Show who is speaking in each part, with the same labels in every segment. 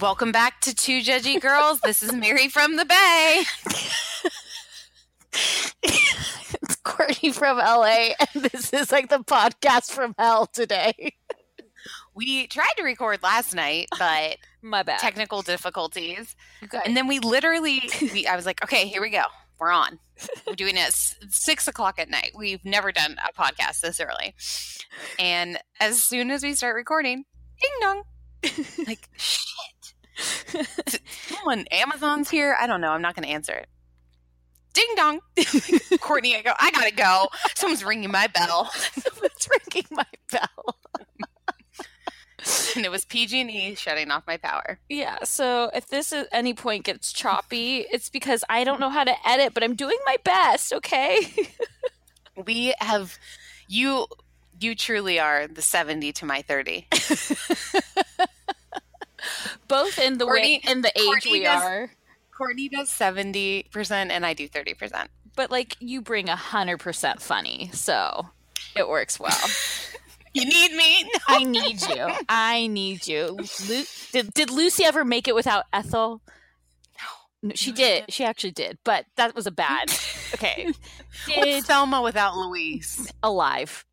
Speaker 1: Welcome back to Two Judgy Girls. This is Mary from the Bay.
Speaker 2: it's Courtney from LA, and this is like the podcast from hell today.
Speaker 1: We tried to record last night, but
Speaker 2: My bad.
Speaker 1: technical difficulties.
Speaker 2: Okay.
Speaker 1: And then we literally, we, I was like, okay, here we go. We're on. We're doing it six o'clock at night. We've never done a podcast this early. And as soon as we start recording, ding dong. like, shit. Someone, Amazon's here. I don't know. I'm not going to answer it. Ding dong. Courtney, I go, I got to go. Someone's ringing my bell.
Speaker 2: Someone's ringing my bell.
Speaker 1: and it was PG&E shutting off my power.
Speaker 2: Yeah, so if this at any point gets choppy, it's because I don't know how to edit, but I'm doing my best, okay?
Speaker 1: We have you you truly are the 70 to my 30.
Speaker 2: Both in the way
Speaker 1: Courtney-
Speaker 2: in the age
Speaker 1: Courtney
Speaker 2: we
Speaker 1: does-
Speaker 2: are.
Speaker 1: Courtney does 70% and I do 30%.
Speaker 2: But like you bring a hundred percent funny, so it works well.
Speaker 1: You need me? No.
Speaker 2: I need you. I need you. Lu- did, did Lucy ever make it without Ethel? No. she did. She actually did, but that was a bad. Okay.
Speaker 1: What's
Speaker 2: Did
Speaker 1: Thelma without Louise?
Speaker 2: alive.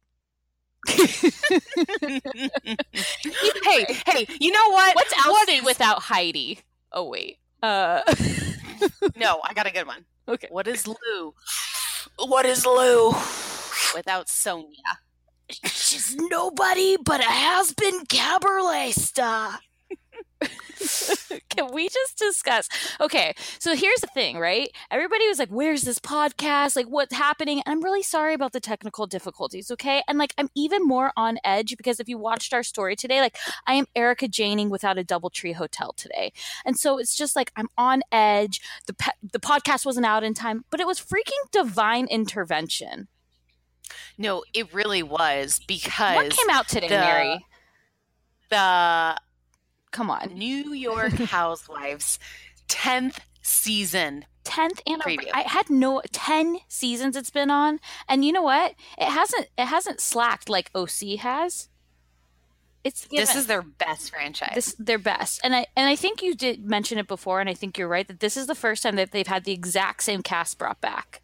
Speaker 1: Hey, hey, you know what?
Speaker 2: What's
Speaker 1: What
Speaker 2: Elsie without Heidi? Oh wait. Uh
Speaker 1: No, I got a good one.
Speaker 2: okay.
Speaker 1: What is Lou? What is Lou without Sonja?
Speaker 2: She's nobody but a has-been cabaret star. Can we just discuss? Okay, so here's the thing, right? Everybody was like, "Where's this podcast? Like, what's happening?" And I'm really sorry about the technical difficulties. Okay, and like, I'm even more on edge because if you watched our story today, like, I am Erica Janing without a DoubleTree hotel today, and so it's just like I'm on edge. The pe- the podcast wasn't out in time, but it was freaking divine intervention.
Speaker 1: No, it really was because
Speaker 2: What came out today,
Speaker 1: the-
Speaker 2: Mary?
Speaker 1: the
Speaker 2: Come on.
Speaker 1: New York Housewives 10th season.
Speaker 2: 10th anniversary. I had no 10 seasons it's been on and you know what? It hasn't it hasn't slacked like OC has. It's
Speaker 1: This is their best franchise.
Speaker 2: this their best. And I and I think you did mention it before and I think you're right that this is the first time that they've had the exact same cast brought back.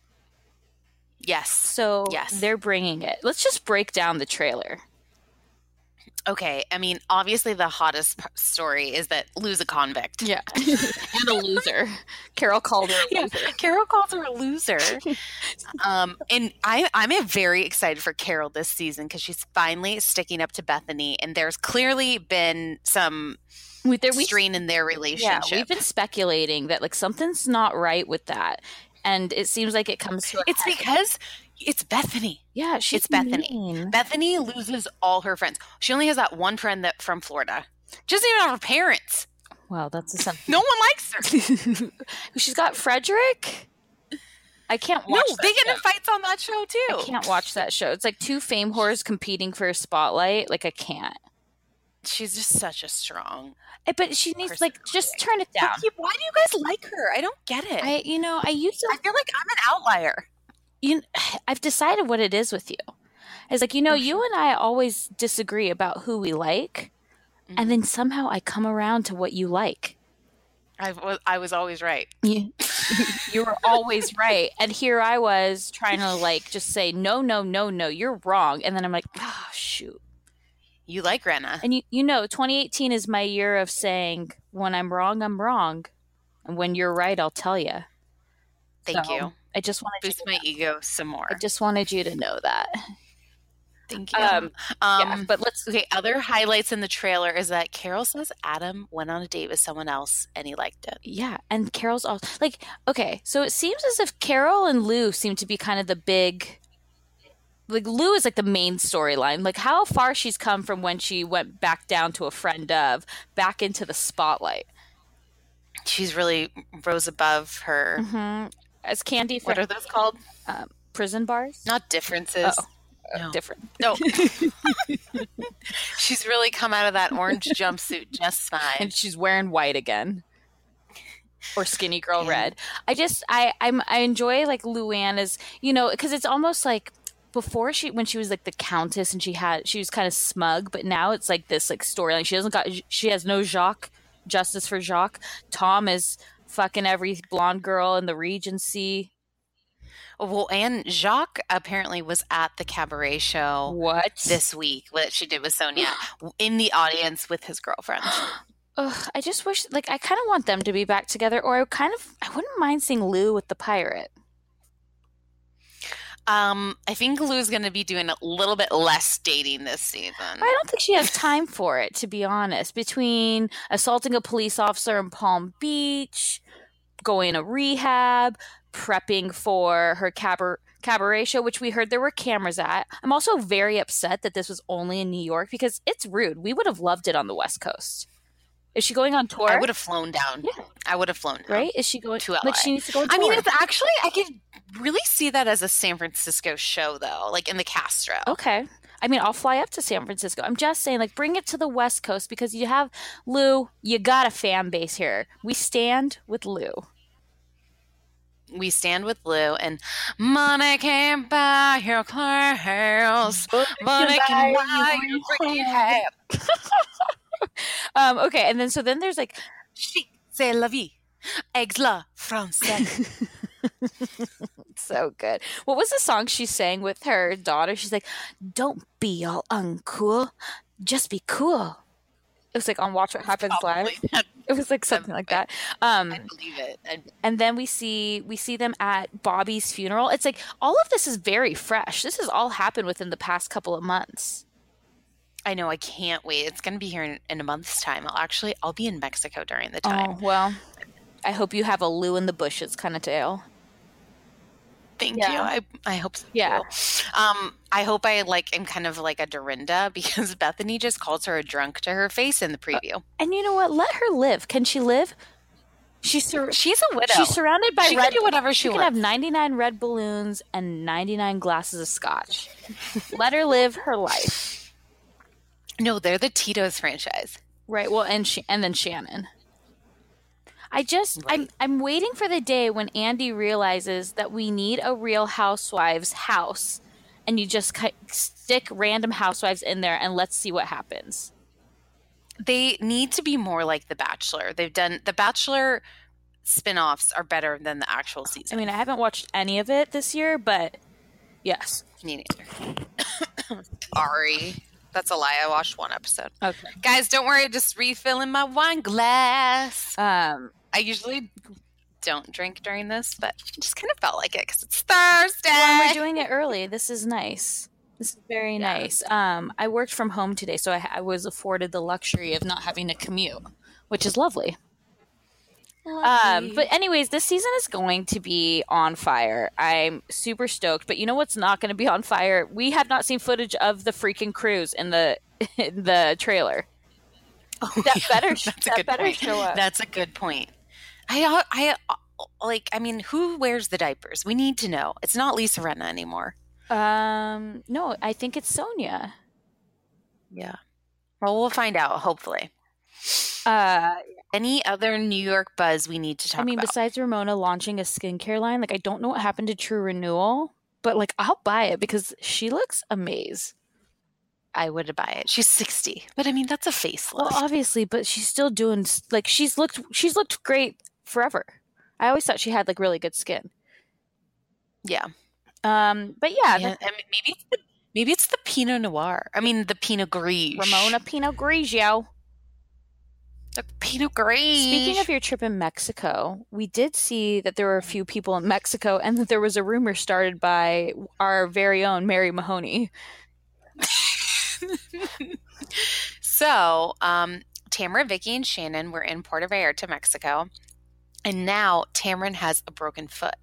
Speaker 1: yes.
Speaker 2: So
Speaker 1: Yes.
Speaker 2: they're bringing it. Let's just break down the trailer.
Speaker 1: Okay. I mean, obviously, the hottest p- story is that Lou's a convict.
Speaker 2: Yeah. and a loser. Carol called her a
Speaker 1: Yeah. Carol calls her a loser. um, and I, I'm very excited for Carol this season because she's finally sticking up to Bethany. And there's clearly been some
Speaker 2: We, there, we,
Speaker 1: strain in their relationship.
Speaker 2: yeah, we've been speculating that like something's not right with that, and it seems like it comes to. A
Speaker 1: it's
Speaker 2: head.
Speaker 1: because it's Bethany.
Speaker 2: yeah, she's
Speaker 1: it's Bethany.
Speaker 2: mean.
Speaker 1: Bethany loses all her friends. She only has that one friend that from Florida. She doesn't even have her parents.
Speaker 2: Well, that's a something.
Speaker 1: No one likes her.
Speaker 2: She's got Frederick. I can't watch.
Speaker 1: No,
Speaker 2: they
Speaker 1: get in fights on that show too.
Speaker 2: I can't watch that show. It's like two fame whores competing for a spotlight. Like I can't.
Speaker 1: She's just such a strong.
Speaker 2: Eh, But she needs like just turn it down.
Speaker 1: why do you guys like her? I don't get it. I,
Speaker 2: you know, I used to.
Speaker 1: I feel like I'm an outlier.
Speaker 2: You, I've decided what it is with you. It's like you know, you and I always disagree about who we like, and then mm-hmm. somehow I come around to what you like.
Speaker 1: I was I was always right.
Speaker 2: You, you were always right, and here I was trying to like just say no, no, no, no, you're wrong, and then I'm like, oh shoot.
Speaker 1: You like Rinna.
Speaker 2: And you, you know, 2018 is my year of saying when I'm wrong, I'm wrong, and when you're right, I'll tell you.
Speaker 1: Thank
Speaker 2: So,
Speaker 1: you.
Speaker 2: I just wanted
Speaker 1: to
Speaker 2: Boost
Speaker 1: my
Speaker 2: to,
Speaker 1: ego some more.
Speaker 2: I just wanted you to know that.
Speaker 1: Thank you.
Speaker 2: Um,
Speaker 1: Um,
Speaker 2: yeah, but let's.
Speaker 1: okay. Other highlights in the trailer is that Carol says Adam went on a date with someone else and he liked it.
Speaker 2: Yeah, and Carol's all like, okay, so it seems as if Carol and Lou seem to be kind of the big. Like Lou is like the main storyline. Like how far she's come from when she went back down to a friend of, back into the spotlight.
Speaker 1: She's really rose above her.
Speaker 2: hmm As Candy,
Speaker 1: What are those called?
Speaker 2: Um, prison bars.
Speaker 1: Not differences.
Speaker 2: Oh.
Speaker 1: No.
Speaker 2: Different.
Speaker 1: No. She's really come out of that orange jumpsuit just fine.
Speaker 2: and she's wearing white again or skinny girl
Speaker 1: Yeah.
Speaker 2: red i just i i'm i enjoy like Luann is you know because it's almost like before she when she was like the countess and she had she was kind of smug but now it's like this like storyline she doesn't got she has no jacques justice for jacques tom is fucking every blonde girl in the regency
Speaker 1: Well, and Jacques apparently was at the cabaret show
Speaker 2: what
Speaker 1: this week, what she did with Sonja, in the audience with his girlfriend.
Speaker 2: Ugh, i just wish like i kind of want them to be back together or i kind of i wouldn't mind seeing lou with the pirate
Speaker 1: Um, I think Lou's going to be doing a little bit less dating this season.
Speaker 2: I don't think she has time for it, to be honest. Between assaulting a police officer in Palm Beach, going to rehab, prepping for her cabaret, cabaret show, which we heard there were cameras at. I'm also very upset that this was only in New York because it's rude. We would have loved it on the West Coast. Is she going on tour?
Speaker 1: I would have flown down.
Speaker 2: Yeah.
Speaker 1: I would have flown down.
Speaker 2: Right? Is she going
Speaker 1: To
Speaker 2: Like she needs to go.
Speaker 1: I mean, it's actually I could really see that as a San Francisco show, though, like in the Castro.
Speaker 2: Okay. I mean, I'll fly up to San Francisco. I'm just saying, like, bring it to the West Coast because you have Lou. You got a fan base here. We stand with Lou.
Speaker 1: We stand with Lou, and money can't buy your clothes, it can buy your rehab.
Speaker 2: Um, okay, and then so then there's like,
Speaker 1: She c'est la vie, eggs la français.
Speaker 2: so good. What was the song she sang with her daughter? She's like, "Don't be all uncool, just be cool." It was like on Watch What Happens Live.
Speaker 1: I
Speaker 2: It was like something like that. Um,
Speaker 1: believe it. I,
Speaker 2: and then we see we see them at Bobby's funeral. It's like all of this is very fresh. This has all happened within the past couple of months.
Speaker 1: I know. I can't wait. It's going to be here in, in a month's time. I'll actually I'll be in Mexico during the time.
Speaker 2: Oh well, I hope you have a Lou in the bushes kind of tale.
Speaker 1: Thank
Speaker 2: Yeah.
Speaker 1: you. I I hope so.
Speaker 2: Yeah.
Speaker 1: Um, I hope I like am kind of like a Dorinda because Bethany just calls her a drunk to her face in the preview.
Speaker 2: And you know what? Let her live. Can she live? She's sur-
Speaker 1: She's a widow.
Speaker 2: she's surrounded by
Speaker 1: She
Speaker 2: red.
Speaker 1: can do whatever she she wants.
Speaker 2: can have 99 red balloons and 99 glasses of scotch. Let her live her life.
Speaker 1: no, they're the Tito's franchise.
Speaker 2: Right. Well, and Sh- and then Shannon. I just I'm I'm waiting for the day when Andy realizes that we need a Real Housewives house, and you just ki- stick random housewives in there and let's see what happens.
Speaker 1: They need to be more like The Bachelor. They've done The Bachelor spin-offs are better than the actual season.
Speaker 2: I mean, I haven't watched any of it this year, but yes.
Speaker 1: Me neither. Sorry. That's a lie. I watched one episode.
Speaker 2: Okay.
Speaker 1: Guys, don't worry. Just refilling my wine glass.
Speaker 2: Um.
Speaker 1: I usually don't drink during this, but I just kind of felt like it because it's Thursday.
Speaker 2: Well, we're doing it early. This is nice. This is very nice. Um, I worked from home today, so I, I was afforded the luxury of not having to commute, which is lovely. Um, but anyways, this season is going to be on fire. I'm super stoked. But you know what's not going to be on fire? We have not seen footage of the freaking cruise in the in the trailer. that better
Speaker 1: That's a good
Speaker 2: better
Speaker 1: point.
Speaker 2: show up.
Speaker 1: That's a good point. I I like. I mean, who wears the diapers? We need to know. It's not Lisa Rinna anymore.
Speaker 2: Um, no, I think it's Sonja.
Speaker 1: Yeah. Well, we'll find out. Hopefully.
Speaker 2: Uh,
Speaker 1: Any other New York buzz we need to talk
Speaker 2: I mean,
Speaker 1: about?
Speaker 2: besides Ramona launching a skincare line, like I don't know what happened to True Renewal, but like I'll buy it because she looks amazing.
Speaker 1: I would buy it. She's sixty, but I mean that's a facelift.
Speaker 2: Well, obviously, but she's still doing like she's looked she's looked great forever. I always thought she had like really good skin.
Speaker 1: yeah.
Speaker 2: Um, but yeah,
Speaker 1: Yeah, I mean, maybe it's the, maybe it's the Pinot Noir. I mean, the Pinot Gris.
Speaker 2: Ramona Pinot Grigio.
Speaker 1: The Pinot Gris.
Speaker 2: Speaking of your trip in Mexico, we did see that there were a few people in Mexico, and that there was a rumor started by our very own Mary Mahoney.
Speaker 1: so, um, Tamara, Vicky, and Shannon were in Puerto Vallarta, Mexico, and now Tamra has a broken foot.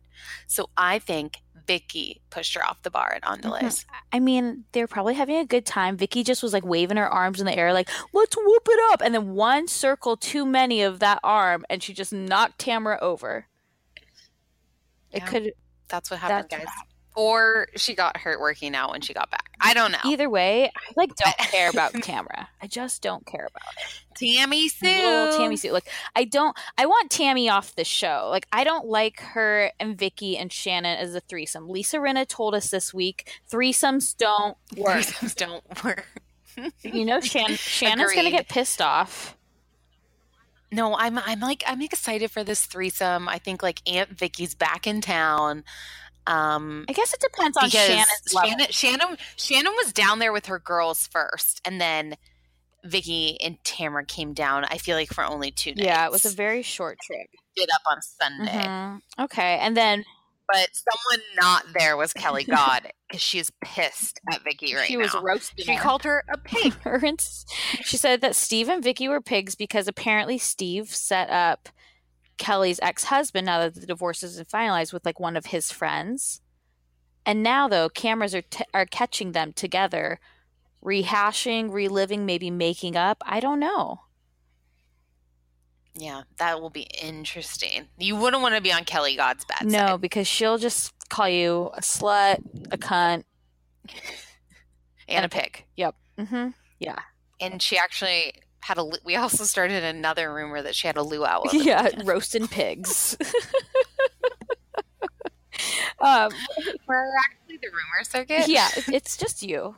Speaker 1: So I think Vicky pushed her off the bar at Andales. Mm-hmm.
Speaker 2: I mean, they're probably having a good time. Vicky just was like waving her arms in the air, like, let's whoop it up. And then one circle too many of that arm, and she just knocked Tamara over. It
Speaker 1: Yeah.
Speaker 2: could,
Speaker 1: That's what happened,
Speaker 2: That's
Speaker 1: guys. Or she got hurt working out when she got back. I don't know.
Speaker 2: either way, I like don't care about Tamra. I just don't care about it.
Speaker 1: Tammy Sue.
Speaker 2: Little Tammy Sue. Like, I don't, I want Tammy off the show. Like, I don't like her and Vicky and Shannon as a threesome. Lisa Rinna told us this week threesomes don't work.
Speaker 1: Threesomes don't work.
Speaker 2: you know, Shan- Shannon's going to get pissed off.
Speaker 1: No, I'm I'm like I'm excited for this threesome. I think like Aunt Vicky's back in town. Um
Speaker 2: I guess it depends on Shannon's.
Speaker 1: Shannon, Shannon Shannon was down there with her girls first, and then Vicky and Tamara came down. I feel like for only two nights.
Speaker 2: Yeah, it was a very short trip.
Speaker 1: did up on Sunday,
Speaker 2: Mhm. Okay, and then
Speaker 1: but someone not there was Kelly Dodd because she is pissed at Vicky right
Speaker 2: she
Speaker 1: now.
Speaker 2: was roasting.
Speaker 1: she
Speaker 2: her.
Speaker 1: called her a pig.
Speaker 2: her and s- she said that Steve and Vicky were pigs because apparently Steve set up Kelly's ex-husband now that the divorce isn't finalized with like one of his friends. And now though, cameras are t- are catching them together, rehashing, reliving, maybe making up. I don't know.
Speaker 1: yeah, that will be interesting. You wouldn't want to be on Kelly Dodd's bad
Speaker 2: no,
Speaker 1: side.
Speaker 2: because she'll just call you a slut, a cunt.
Speaker 1: and a pig.
Speaker 2: Yep. Mm-hmm. Yeah.
Speaker 1: And she actually had a. We also started another rumor that she had a luau.
Speaker 2: Yeah, roasting pigs. um,
Speaker 1: we're actually the rumor circuit.
Speaker 2: yeah, it's just you.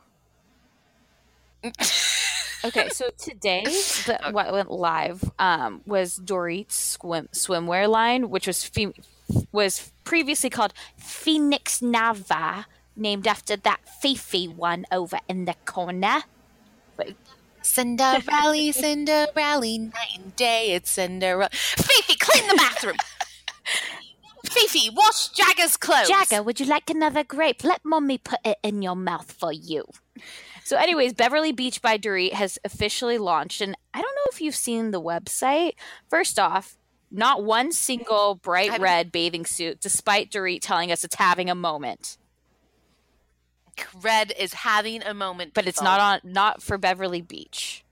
Speaker 2: Okay, so today the, what went live um, was Dorit's swim, swimwear line, which was fe- was previously called Phoenix Nava, named after that Fifi one over in the corner.
Speaker 1: Cinderella, rally, Cinderella, night and day. It's Cinderella. Fifi, clean the bathroom. Fifi, wash Jagger's clothes.
Speaker 2: Jagger, would you like another grape? Let mommy put it in your mouth for you. So, anyways, Beverly Beach by Dorit has officially launched, and I don't know if you've seen the website. First off, not one single bright red bathing suit, despite Dorit telling us it's having a moment.
Speaker 1: Red is having a moment,
Speaker 2: But it's not on not for Beverly Beach.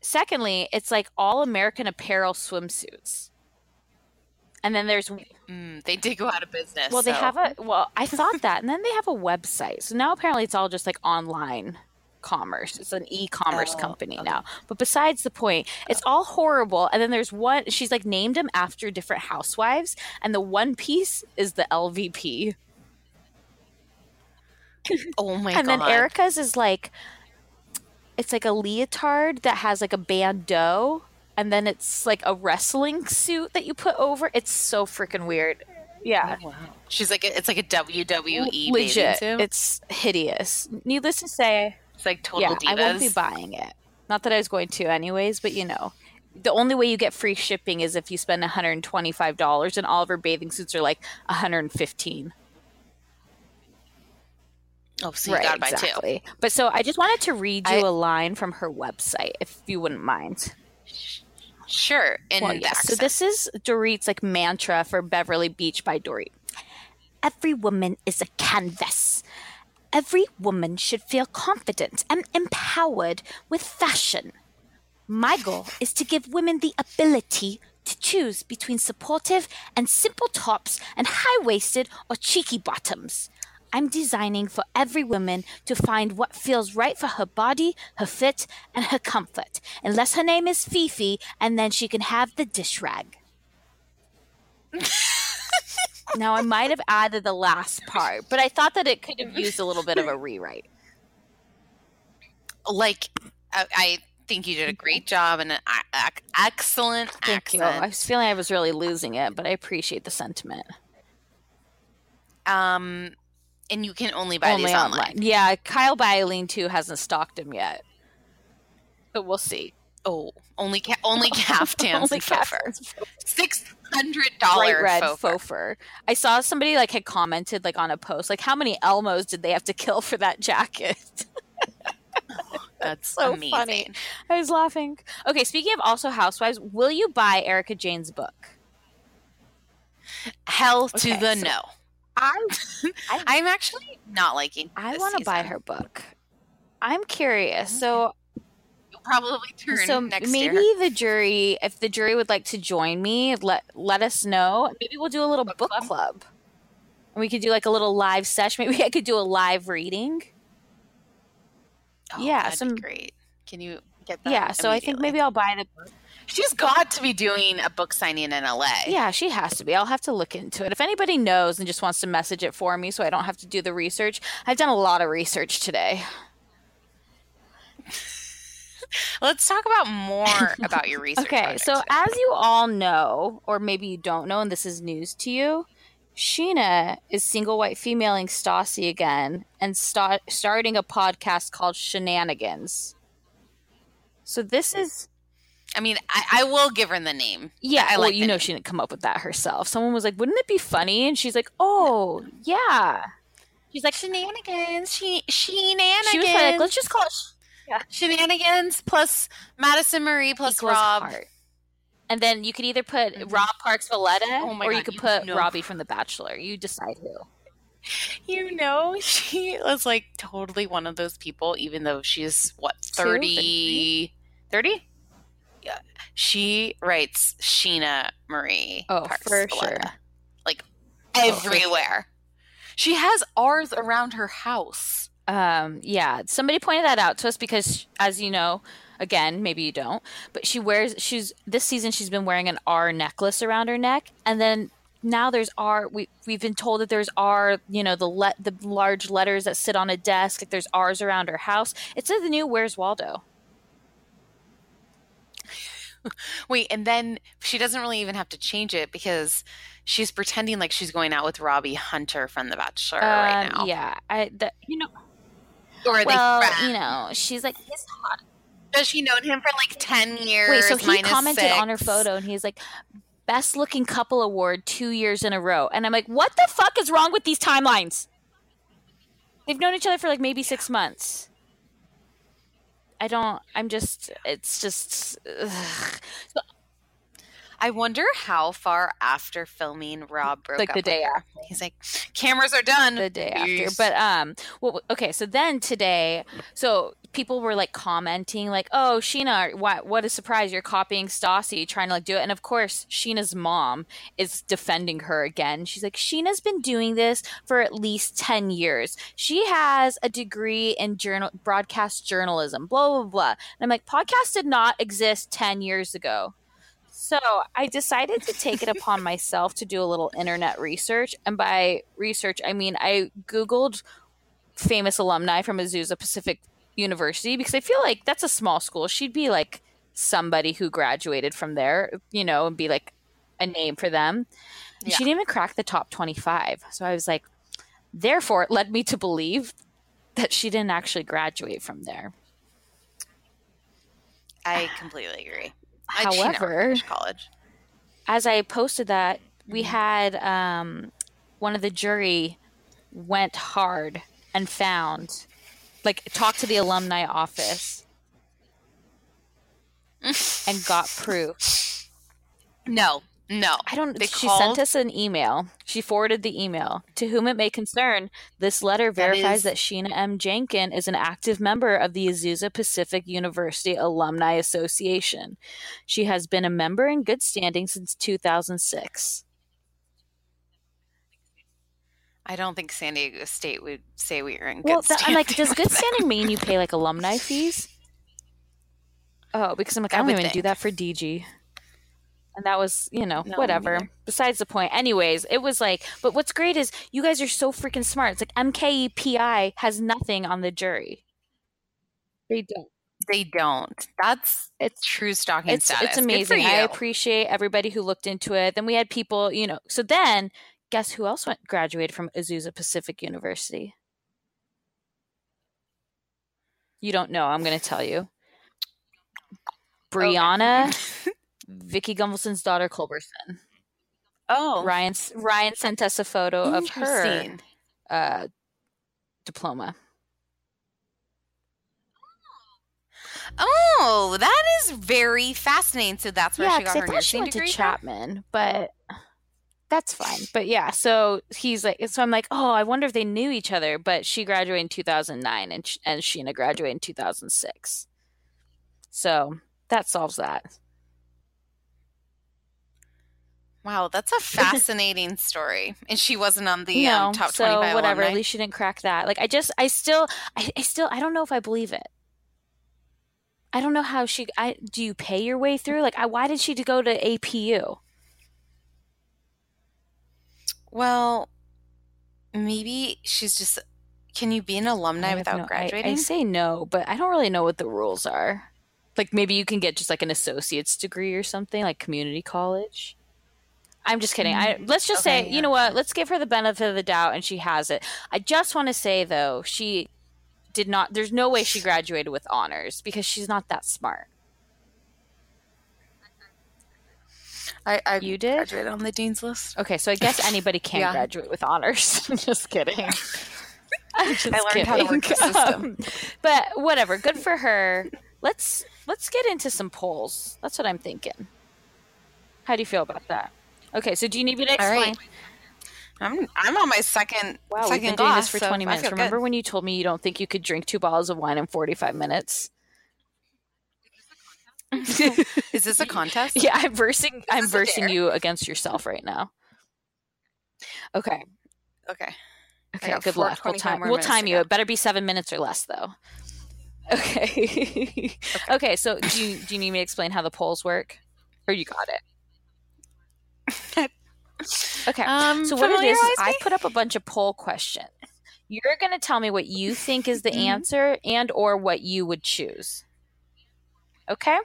Speaker 2: Secondly, it's like all American apparel swimsuits. And then there's
Speaker 1: Mm, they did go out of business.
Speaker 2: Well, they
Speaker 1: so-
Speaker 2: have a well, I thought that, and then they have a website. So now apparently it's all just like online commerce. It's an e-commerce
Speaker 1: Oh,
Speaker 2: company now. But besides the point, it's all horrible. And then there's one. She's like named them after different housewives, and the one piece is the LVP.
Speaker 1: Oh my
Speaker 2: and
Speaker 1: god!
Speaker 2: And then Erica's is like, it's like a leotard that has like a bandeau, and then it's like a wrestling suit that you put over. It's so freaking weird. Yeah.
Speaker 1: Oh, wow. She's like a, it's like a WWE bathing
Speaker 2: legit.
Speaker 1: suit.
Speaker 2: It's hideous. Needless to say,
Speaker 1: It's like total
Speaker 2: yeah,
Speaker 1: divas.
Speaker 2: I won't be buying it. Not that I was going to, anyways. But you know, the only way you get free shipping is if you spend one hundred and twenty-five dollars, and all of her bathing suits are like one hundred and fifteen.
Speaker 1: Oh, so you gotta buy two.
Speaker 2: exactly. But so I just wanted to read you
Speaker 1: I-
Speaker 2: a line from her website, if you wouldn't mind.
Speaker 1: Sure. In
Speaker 2: Well, yes. So this is Dorit's like mantra for Beverly Beach by Dorit. Every woman is a canvas. Every woman should feel confident and empowered with fashion. My goal is to give women the ability to choose between supportive and simple tops and high waisted or cheeky bottoms. I'm designing for every woman to find what feels right for her body, her fit, and her comfort. Unless her name is Fifi, and then she can have the dish rag. now, I might have added the last part, but I thought that it could have used a little bit of a rewrite.
Speaker 1: like I, I think you did a great job and an ac- excellent
Speaker 2: Thank you.
Speaker 1: accent.
Speaker 2: I was feeling I was really losing it, but I appreciate the sentiment.
Speaker 1: Um, and you can only buy
Speaker 2: Only
Speaker 1: these online.
Speaker 2: Yeah, Kyle Alene too hasn't stocked them yet, but we'll see.
Speaker 1: Oh, only ca- only caftans
Speaker 2: Only
Speaker 1: and faux fur. Six hundred dollar
Speaker 2: red
Speaker 1: faux
Speaker 2: faux,
Speaker 1: fur.
Speaker 2: fur. I saw somebody like had commented like on a post like how many Elmos did they have to kill for that jacket?
Speaker 1: That's
Speaker 2: so
Speaker 1: amazing.
Speaker 2: funny. I was laughing. Okay, speaking of also housewives, will you buy Erica Jayne's book?
Speaker 1: Hell to
Speaker 2: Okay,
Speaker 1: the
Speaker 2: so-
Speaker 1: no.
Speaker 2: I'm
Speaker 1: I'm actually not liking.
Speaker 2: I want to buy her book. I'm curious. So
Speaker 1: You'll probably turn
Speaker 2: so maybe
Speaker 1: year.
Speaker 2: the jury if the jury would like to join me, let let us know. Maybe we'll do a little book, club. And we could do like a little live session. Maybe I could do a live reading.
Speaker 1: Oh,
Speaker 2: yeah,
Speaker 1: that'd
Speaker 2: some-
Speaker 1: be great. Can you get that?
Speaker 2: Yeah, so I think maybe I'll buy the book.
Speaker 1: She's got to be doing a book signing in LA.
Speaker 2: Yeah, she has to be. I'll have to look into it. If anybody knows and just wants to message it for me so I don't have to do the research. I've done a lot of research today.
Speaker 1: Let's talk about more about your research.
Speaker 2: Okay, so
Speaker 1: today.
Speaker 2: as you all know, or maybe you don't know, and this is news to you, Scheana is single white femaling Stassi again and start, starting a podcast called Shenanigans. So this is
Speaker 1: I mean, I, I will give her the name.
Speaker 2: yeah.
Speaker 1: I
Speaker 2: well,
Speaker 1: like
Speaker 2: you know
Speaker 1: name.
Speaker 2: she didn't come up with that herself. Someone was like, "Wouldn't it be funny?" And she's like, "Oh yeah." She's like,
Speaker 1: shenanigans. She shenanigans.
Speaker 2: she was like, "Let's just call it
Speaker 1: shenanigans plus Madison Marie plus
Speaker 2: equals
Speaker 1: Rob.
Speaker 2: heart." And then you could either put mm-hmm. Rob Parks Valletta
Speaker 1: Oh my
Speaker 2: or you could
Speaker 1: you
Speaker 2: put
Speaker 1: know.
Speaker 2: Robbie from The Bachelor. You decide who.
Speaker 1: You know, she was like totally one of those people, even though she's what, 30? 30? Yeah. She writes Scheana Marie.
Speaker 2: Oh,
Speaker 1: Parks
Speaker 2: for
Speaker 1: Valletta.
Speaker 2: sure.
Speaker 1: Like
Speaker 2: Oh,
Speaker 1: everywhere. She has R's around her house.
Speaker 2: Um, yeah, somebody pointed that out to us because, as you know, again, maybe you don't, but she wears she's this season she's been wearing an R necklace around her neck, and then now there's R. We we've been told that there's R. You know the let the large letters that sit on a desk. Like there's R's around her house. It's the new Where's Waldo.
Speaker 1: Wait, and then she doesn't really even have to change it because she's pretending like she's going out with Robbie Hunter from The Bachelor right
Speaker 2: Um,
Speaker 1: now.
Speaker 2: Yeah, I the, you know.
Speaker 1: Or are
Speaker 2: Well,
Speaker 1: they friends?
Speaker 2: you know, she's like his hot.
Speaker 1: Has she known him for like 10 years?
Speaker 2: Wait, so he
Speaker 1: minus
Speaker 2: commented on her photo and he's like, best looking couple award two years in a row. And I'm like, what the fuck is wrong with these timelines? They've known each other for like maybe six months. I don't, I'm just, it's just, ugh.
Speaker 1: I wonder how far after filming Rob broke
Speaker 2: Like
Speaker 1: up
Speaker 2: the
Speaker 1: with
Speaker 2: day
Speaker 1: her. He's like, cameras are done.
Speaker 2: the day after. But um, well, okay. So then today, so people were like commenting, like, "Oh, Scheana, what what a surprise! You're copying Stassi, trying to like do it." And of course, Scheana's mom is defending her again. She's like, "Scheana's been doing this for at least ten years. She has a degree in journal broadcast journalism. Blah blah blah." And I'm like, "Podcast did not exist ten years ago." So I decided to take it upon myself to do a little internet research. And by research, I mean I Googled famous alumni from Azusa Pacific University because I feel like that's a small school. She'd be like somebody who graduated from there, you know, and be like a name for them. And
Speaker 1: Yeah.
Speaker 2: She didn't even crack the top 25. So I was like, therefore, it led me to believe that she didn't actually graduate from there.
Speaker 1: I completely agree. I-
Speaker 2: However,
Speaker 1: college.
Speaker 2: as I posted that, we had um, one of the jury went hard and found, like, talked to the alumni office and got proof.
Speaker 1: No, no.
Speaker 2: I don't. She
Speaker 1: called-
Speaker 2: sent us an email. She forwarded the email. To whom it may concern, this letter verifies
Speaker 1: is-
Speaker 2: that Scheana M. Jenkin is an active member of the Azusa Pacific University Alumni Association. She has been a member in good standing since 2006.
Speaker 1: I don't think San Diego State would say we are in good
Speaker 2: Well, that, I'm like, does good standing mean you pay like alumni fees? Oh, because I'm like, I
Speaker 1: I
Speaker 2: don't even do that for DG. And that was, you know,
Speaker 1: No,
Speaker 2: whatever.
Speaker 1: neither.
Speaker 2: Besides the point. Anyways, it was like, but what's great is you guys are so freaking smart. It's like MKEPI has nothing on the jury. They don't.
Speaker 1: They don't. That's
Speaker 2: It's
Speaker 1: true stalking
Speaker 2: it's
Speaker 1: status.
Speaker 2: it's amazing. I appreciate everybody who looked into it. Then we had people, you know. So then, guess who else went graduated from Azusa Pacific University? You don't know. I'm going to tell you. Brianna, Vicki Gunvalson's daughter, Culberson.
Speaker 1: oh,
Speaker 2: Ryan Ryan sent us a photo of her uh, diploma.
Speaker 1: Oh, that is very fascinating. So that's where
Speaker 2: yeah,
Speaker 1: she got her
Speaker 2: I thought she
Speaker 1: nursing
Speaker 2: went to
Speaker 1: degree. from?
Speaker 2: Chapman, but that's fine. But yeah, so he's like, so I'm like, oh, I wonder if they knew each other. But she graduated in 2009, and and Scheana graduated in 2006. So that solves that.
Speaker 1: Wow, that's a fascinating story. And she wasn't on the
Speaker 2: no,
Speaker 1: um, top
Speaker 2: so
Speaker 1: twenty-five
Speaker 2: whatever.
Speaker 1: alumni.
Speaker 2: At least she didn't crack that. Like I just, I still, I, I still, I don't know if I believe it. I don't know how she. I do you pay your way through? Like, I, why did she go to APU?
Speaker 1: Well, maybe she's just. Can you be an alumni without
Speaker 2: no- I-
Speaker 1: graduating?
Speaker 2: I, say no, but I don't really know what the rules are. Like maybe you can get just like an associate's degree or something, like community college. I'm just kidding. I let's just
Speaker 1: Okay,
Speaker 2: say,
Speaker 1: yeah.
Speaker 2: you know what? Let's give her the benefit of the doubt, and she has it. I just want to say though, she did not. There's no way she graduated with honors because she's not that smart.
Speaker 1: I, I
Speaker 2: You did?
Speaker 1: graduated on the dean's list.
Speaker 2: Okay, so I guess anybody can
Speaker 1: Yeah.
Speaker 2: graduate with honors. just kidding. I'm just kidding.
Speaker 1: I learned how to work the system.
Speaker 2: Um, but whatever, good for her. Let's let's get into some polls. That's what I'm thinking. How do you feel about that? Okay, so do you need me to explain?
Speaker 1: right. I'm I'm on my second
Speaker 2: Wow,
Speaker 1: second
Speaker 2: we've been
Speaker 1: glass
Speaker 2: doing this for
Speaker 1: so
Speaker 2: 20
Speaker 1: I
Speaker 2: minutes. Remember
Speaker 1: good.
Speaker 2: when you told me you don't think you could drink two bottles of wine in 45 minutes?
Speaker 1: Is this a contest?
Speaker 2: Yeah, I'm versing. I'm versing you against yourself right now. Okay.
Speaker 1: Okay.
Speaker 2: Okay. Good luck. We'll time. We'll time you. It better be seven minutes or less, though. Okay. okay. So, do you do you need me to explain how the polls work, or you got it? Okay.
Speaker 1: Um,
Speaker 2: so what it is, is I put up a bunch of poll questions. You're going to tell me what you think is the
Speaker 1: Mhm.
Speaker 2: answer and or what you would choose. Okay?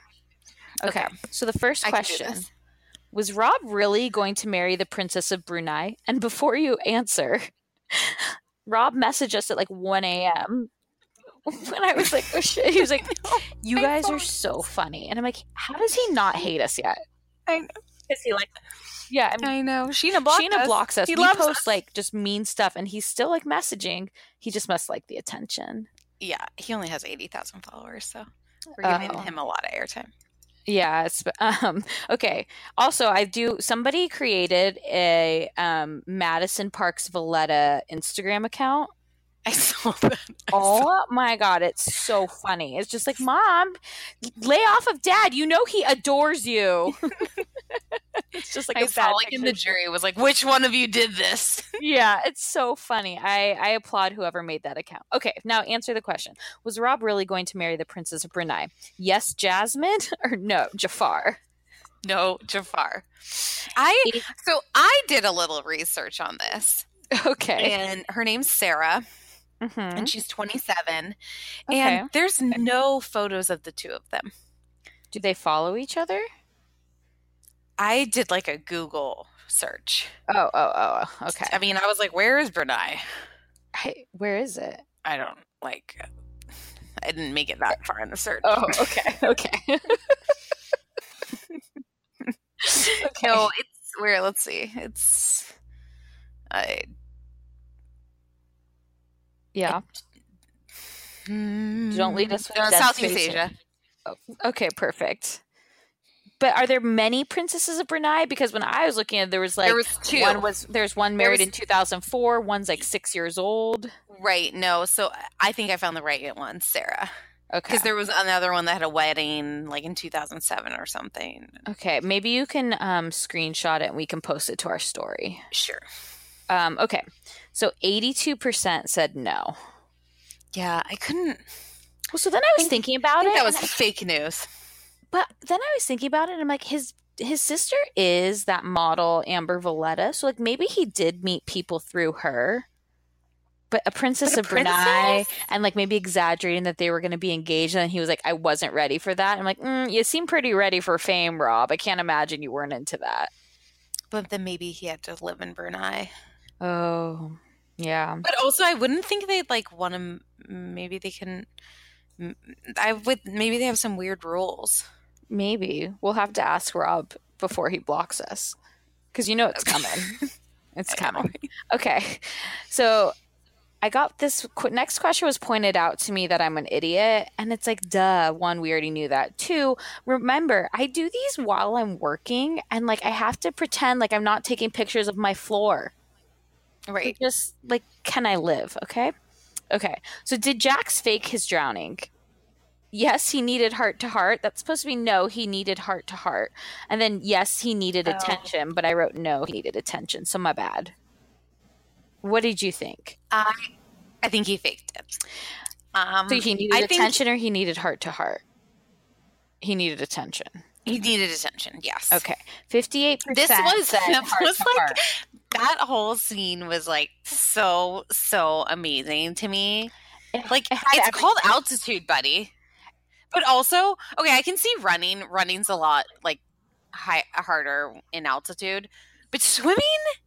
Speaker 2: Okay.
Speaker 1: Okay.
Speaker 2: So the first
Speaker 1: I can do
Speaker 2: question was Rob really going to marry the Princess of Brunei? And before you answer, Rob messaged us at like 1 a.m. When I was like, oh shit. He was like, you guys are so funny. And I'm like, how does he not hate us yet?
Speaker 1: I know.
Speaker 2: Is he like, yeah, I mean,
Speaker 1: I know. Scheana blocks
Speaker 2: Scheana
Speaker 1: us.
Speaker 2: blocks us.
Speaker 1: He
Speaker 2: we
Speaker 1: loves
Speaker 2: post
Speaker 1: us.
Speaker 2: like just mean stuff, and he's still like messaging. He just must like the attention.
Speaker 1: yeah, he only has eighty thousand followers, so we're giving
Speaker 2: Oh.
Speaker 1: him a lot of airtime.
Speaker 2: Yeah. It's, um. Okay. Also, I do. Somebody created a um Madison Parks Valletta Instagram account.
Speaker 1: I saw that. I saw-
Speaker 2: Oh my god, it's so funny. It's just like, mom, lay off of dad. You know he adores you. it's just like
Speaker 1: I
Speaker 2: a
Speaker 1: saw
Speaker 2: bad
Speaker 1: like in the jury was like, which one of you did this?
Speaker 2: yeah, it's so funny. I, I applaud whoever made that account. Okay, now answer the question. Was Rob really going to marry the Princess of Brunei? Yes, Jasmine, or no, Jafar?
Speaker 1: no, Jafar. I so I did a little research on this,
Speaker 2: Okay.
Speaker 1: and her name's Sarah,
Speaker 2: Mhm.
Speaker 1: and she's 27,
Speaker 2: Okay.
Speaker 1: and there's no photos of the two of them.
Speaker 2: Do they follow each other?
Speaker 1: I did like a Google search.
Speaker 2: Oh, oh, oh, oh, okay.
Speaker 1: I mean, I was like, where is Brunei?
Speaker 2: I, where is it?
Speaker 1: I don't like. I didn't make it that far in the search.
Speaker 2: Oh, okay, okay. okay.
Speaker 1: No, it's where. Let's see. It's. I.
Speaker 2: yeah.
Speaker 1: Don't
Speaker 2: Don't lead us with
Speaker 1: No, Southeast
Speaker 2: space.
Speaker 1: Asia.
Speaker 2: Okay, perfect. But are there many princesses of Brunei? Because when I was looking at, it, there was like
Speaker 1: There was two.
Speaker 2: one was there's one
Speaker 1: There
Speaker 2: married
Speaker 1: was-
Speaker 2: in 2004. One's like six years old.
Speaker 1: Right. No. So I think I found the right one, Sarah.
Speaker 2: Okay.
Speaker 1: Because there was another one that had a wedding like in 2007 or something.
Speaker 2: Okay, maybe you can um, screenshot it and we can post it to our story.
Speaker 1: Sure.
Speaker 2: Um, okay, so 82% said no.
Speaker 1: Yeah, I couldn't.
Speaker 2: Well, so then I was thinking
Speaker 1: I
Speaker 2: about
Speaker 1: think
Speaker 2: it,
Speaker 1: that was fake news.
Speaker 2: but then I was thinking about it, and I'm like, his his sister is that model Amber Valletta, so like maybe he did meet people through her. But a princess
Speaker 1: a
Speaker 2: of Brunei, and like maybe exaggerating that they were going to be engaged, and he was like, "I wasn't ready for that." I'm like, mm, "You seem pretty ready for fame, Rob. I can't imagine you weren't into that."
Speaker 1: But then maybe he had to live in Brunei.
Speaker 2: Oh, yeah.
Speaker 1: But also, I wouldn't think they'd like want to. Maybe they can. I would. Maybe they have some weird rules.
Speaker 2: Maybe we'll have to ask Rob before he blocks us, because you know it's coming. It's coming. Okay, so I got this qu- next question was pointed out to me that I'm an idiot, and it's like, duh. One, we already knew that. Two, remember, I do these while I'm working, and like I have to pretend like I'm not taking pictures of my floor.
Speaker 1: Right.
Speaker 2: Just like, can I live? Okay. Okay. So did Jax fake his drowning? Yes, he needed heart to heart. That's supposed to be no, he needed heart to heart. And then yes, he needed
Speaker 1: Oh.
Speaker 2: attention, but I wrote no, he needed attention. So my bad. What did you think?
Speaker 1: I. I think he faked it. Um,
Speaker 2: So he needed
Speaker 1: I think
Speaker 2: attention or he needed heart to heart? He needed attention.
Speaker 1: he needed attention. Yes.
Speaker 2: Okay. 58%
Speaker 1: This was this was like
Speaker 2: heart.
Speaker 1: That whole scene was like so so amazing to me.
Speaker 2: It-
Speaker 1: Like
Speaker 2: it
Speaker 1: it's called altitude, buddy. But also, okay, I can see running. Running's a lot like high harder in altitude. But swimming?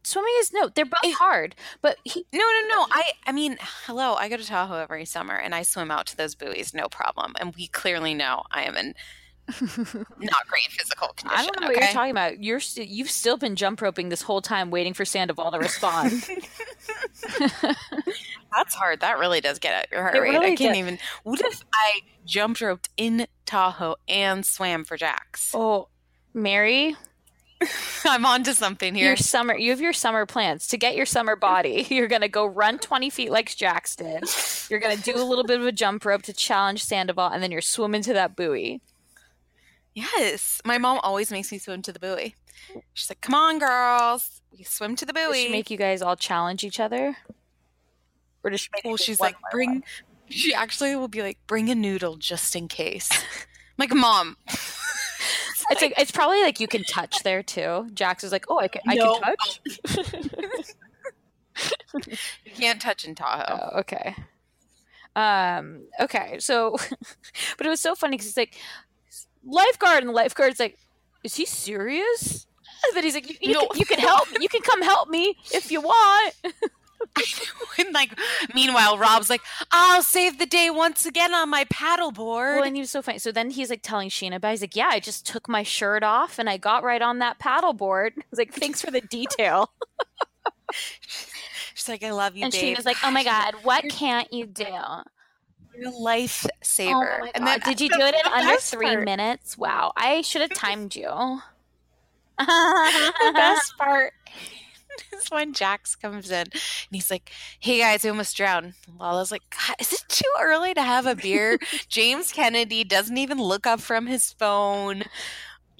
Speaker 2: Swimming is no, they're both hard, but he
Speaker 1: No, no, no. I I mean, hello, I go to Tahoe every summer and I swim out to those buoys, no problem. And we clearly know I am in not great physical condition.
Speaker 2: I don't know what you're talking about. You're st- you've still been jump roping this whole time, waiting for Sandoval to respond.
Speaker 1: That's hard. That really does get at your heart
Speaker 2: It
Speaker 1: rate.
Speaker 2: really
Speaker 1: I can't
Speaker 2: does.
Speaker 1: even. What if I jumped roped in Tahoe and swam for Jax?
Speaker 2: oh, Mary,
Speaker 1: I'm on to something here.
Speaker 2: your summer you have your summer plans to get your summer body. You're gonna go run 20 feet like Jax did. You're gonna do a little bit of a jump rope to challenge Sandoval, and then you're swimming to that buoy.
Speaker 1: Yes, my mom always makes me swim to the buoy. She's like, "Come on, girls, we swim to the buoy.
Speaker 2: Does
Speaker 1: buoy."
Speaker 2: she make you guys all challenge each other, or does she make?
Speaker 1: well, she's like, "Bring."
Speaker 2: one?
Speaker 1: She actually will be like, "Bring a noodle just in case." I'm like, "Mom."
Speaker 2: It's like it's probably like you can touch there too. Jax is like, oh, I can, I can touch.
Speaker 1: You can't touch in Tahoe.
Speaker 2: Oh, okay. Um, okay. So, but it was so funny because it's like lifeguard, and the lifeguard's like, "Is he serious?" Then he's like, "You, you,
Speaker 1: No.
Speaker 2: can, you can help. You can come help me if you want."
Speaker 1: and like, meanwhile, Rob's like, "I'll save the day once again on my paddleboard."
Speaker 2: Well, and he was so funny. So then he's like telling Scheana about. He's like, "Yeah, I just took my shirt off and I got right on that paddleboard." I was like, "Thanks for the detail."
Speaker 1: She's like, "I love you,
Speaker 2: and
Speaker 1: babe.
Speaker 2: Scheana's like, "Oh my god, what can't you do?"
Speaker 1: A lifesaver."
Speaker 2: Oh
Speaker 1: and
Speaker 2: God. Uh, did you do it in under three
Speaker 1: part-
Speaker 2: minutes? Wow, I should have timed you.
Speaker 1: The best part is when Jax comes in and he's like, "Hey guys, we almost drowned." Lala's like, God, "Is it too early to have a beer?" James Kennedy doesn't even look up from his phone.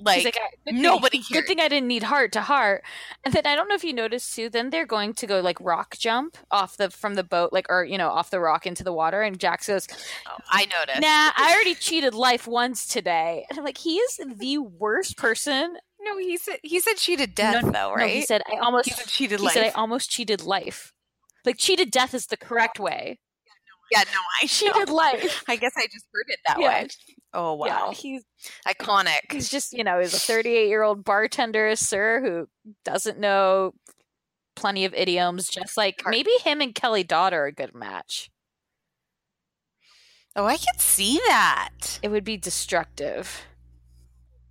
Speaker 1: Like,
Speaker 2: like, "I- good thing-
Speaker 1: nobody
Speaker 2: Good thing I didn't need heart to heart. And then I don't know if you noticed too. Then they're going to go like rock jump off the from the boat, like or you know off the rock into the water. And Jax goes,
Speaker 1: Oh, I noticed.
Speaker 2: "Nah, I already cheated life once today." And I'm like, he is the worst person.
Speaker 1: No, he said he said cheated death
Speaker 2: no,
Speaker 1: though,
Speaker 2: no,
Speaker 1: right?
Speaker 2: he said, "I almost."
Speaker 1: He said cheated
Speaker 2: he
Speaker 1: life.
Speaker 2: said, "I almost cheated life." Like cheated death is the correct way.
Speaker 1: yeah, no, I
Speaker 2: Cheated life.
Speaker 1: I guess I just heard it that
Speaker 2: Yeah.
Speaker 1: way. Oh wow,
Speaker 2: Yeah, he's
Speaker 1: iconic.
Speaker 2: he's just you know he's a 38 year old bartender sir who doesn't know plenty of idioms just like maybe him and kelly dodd are a good match
Speaker 1: Oh, I can see that.
Speaker 2: it would be destructive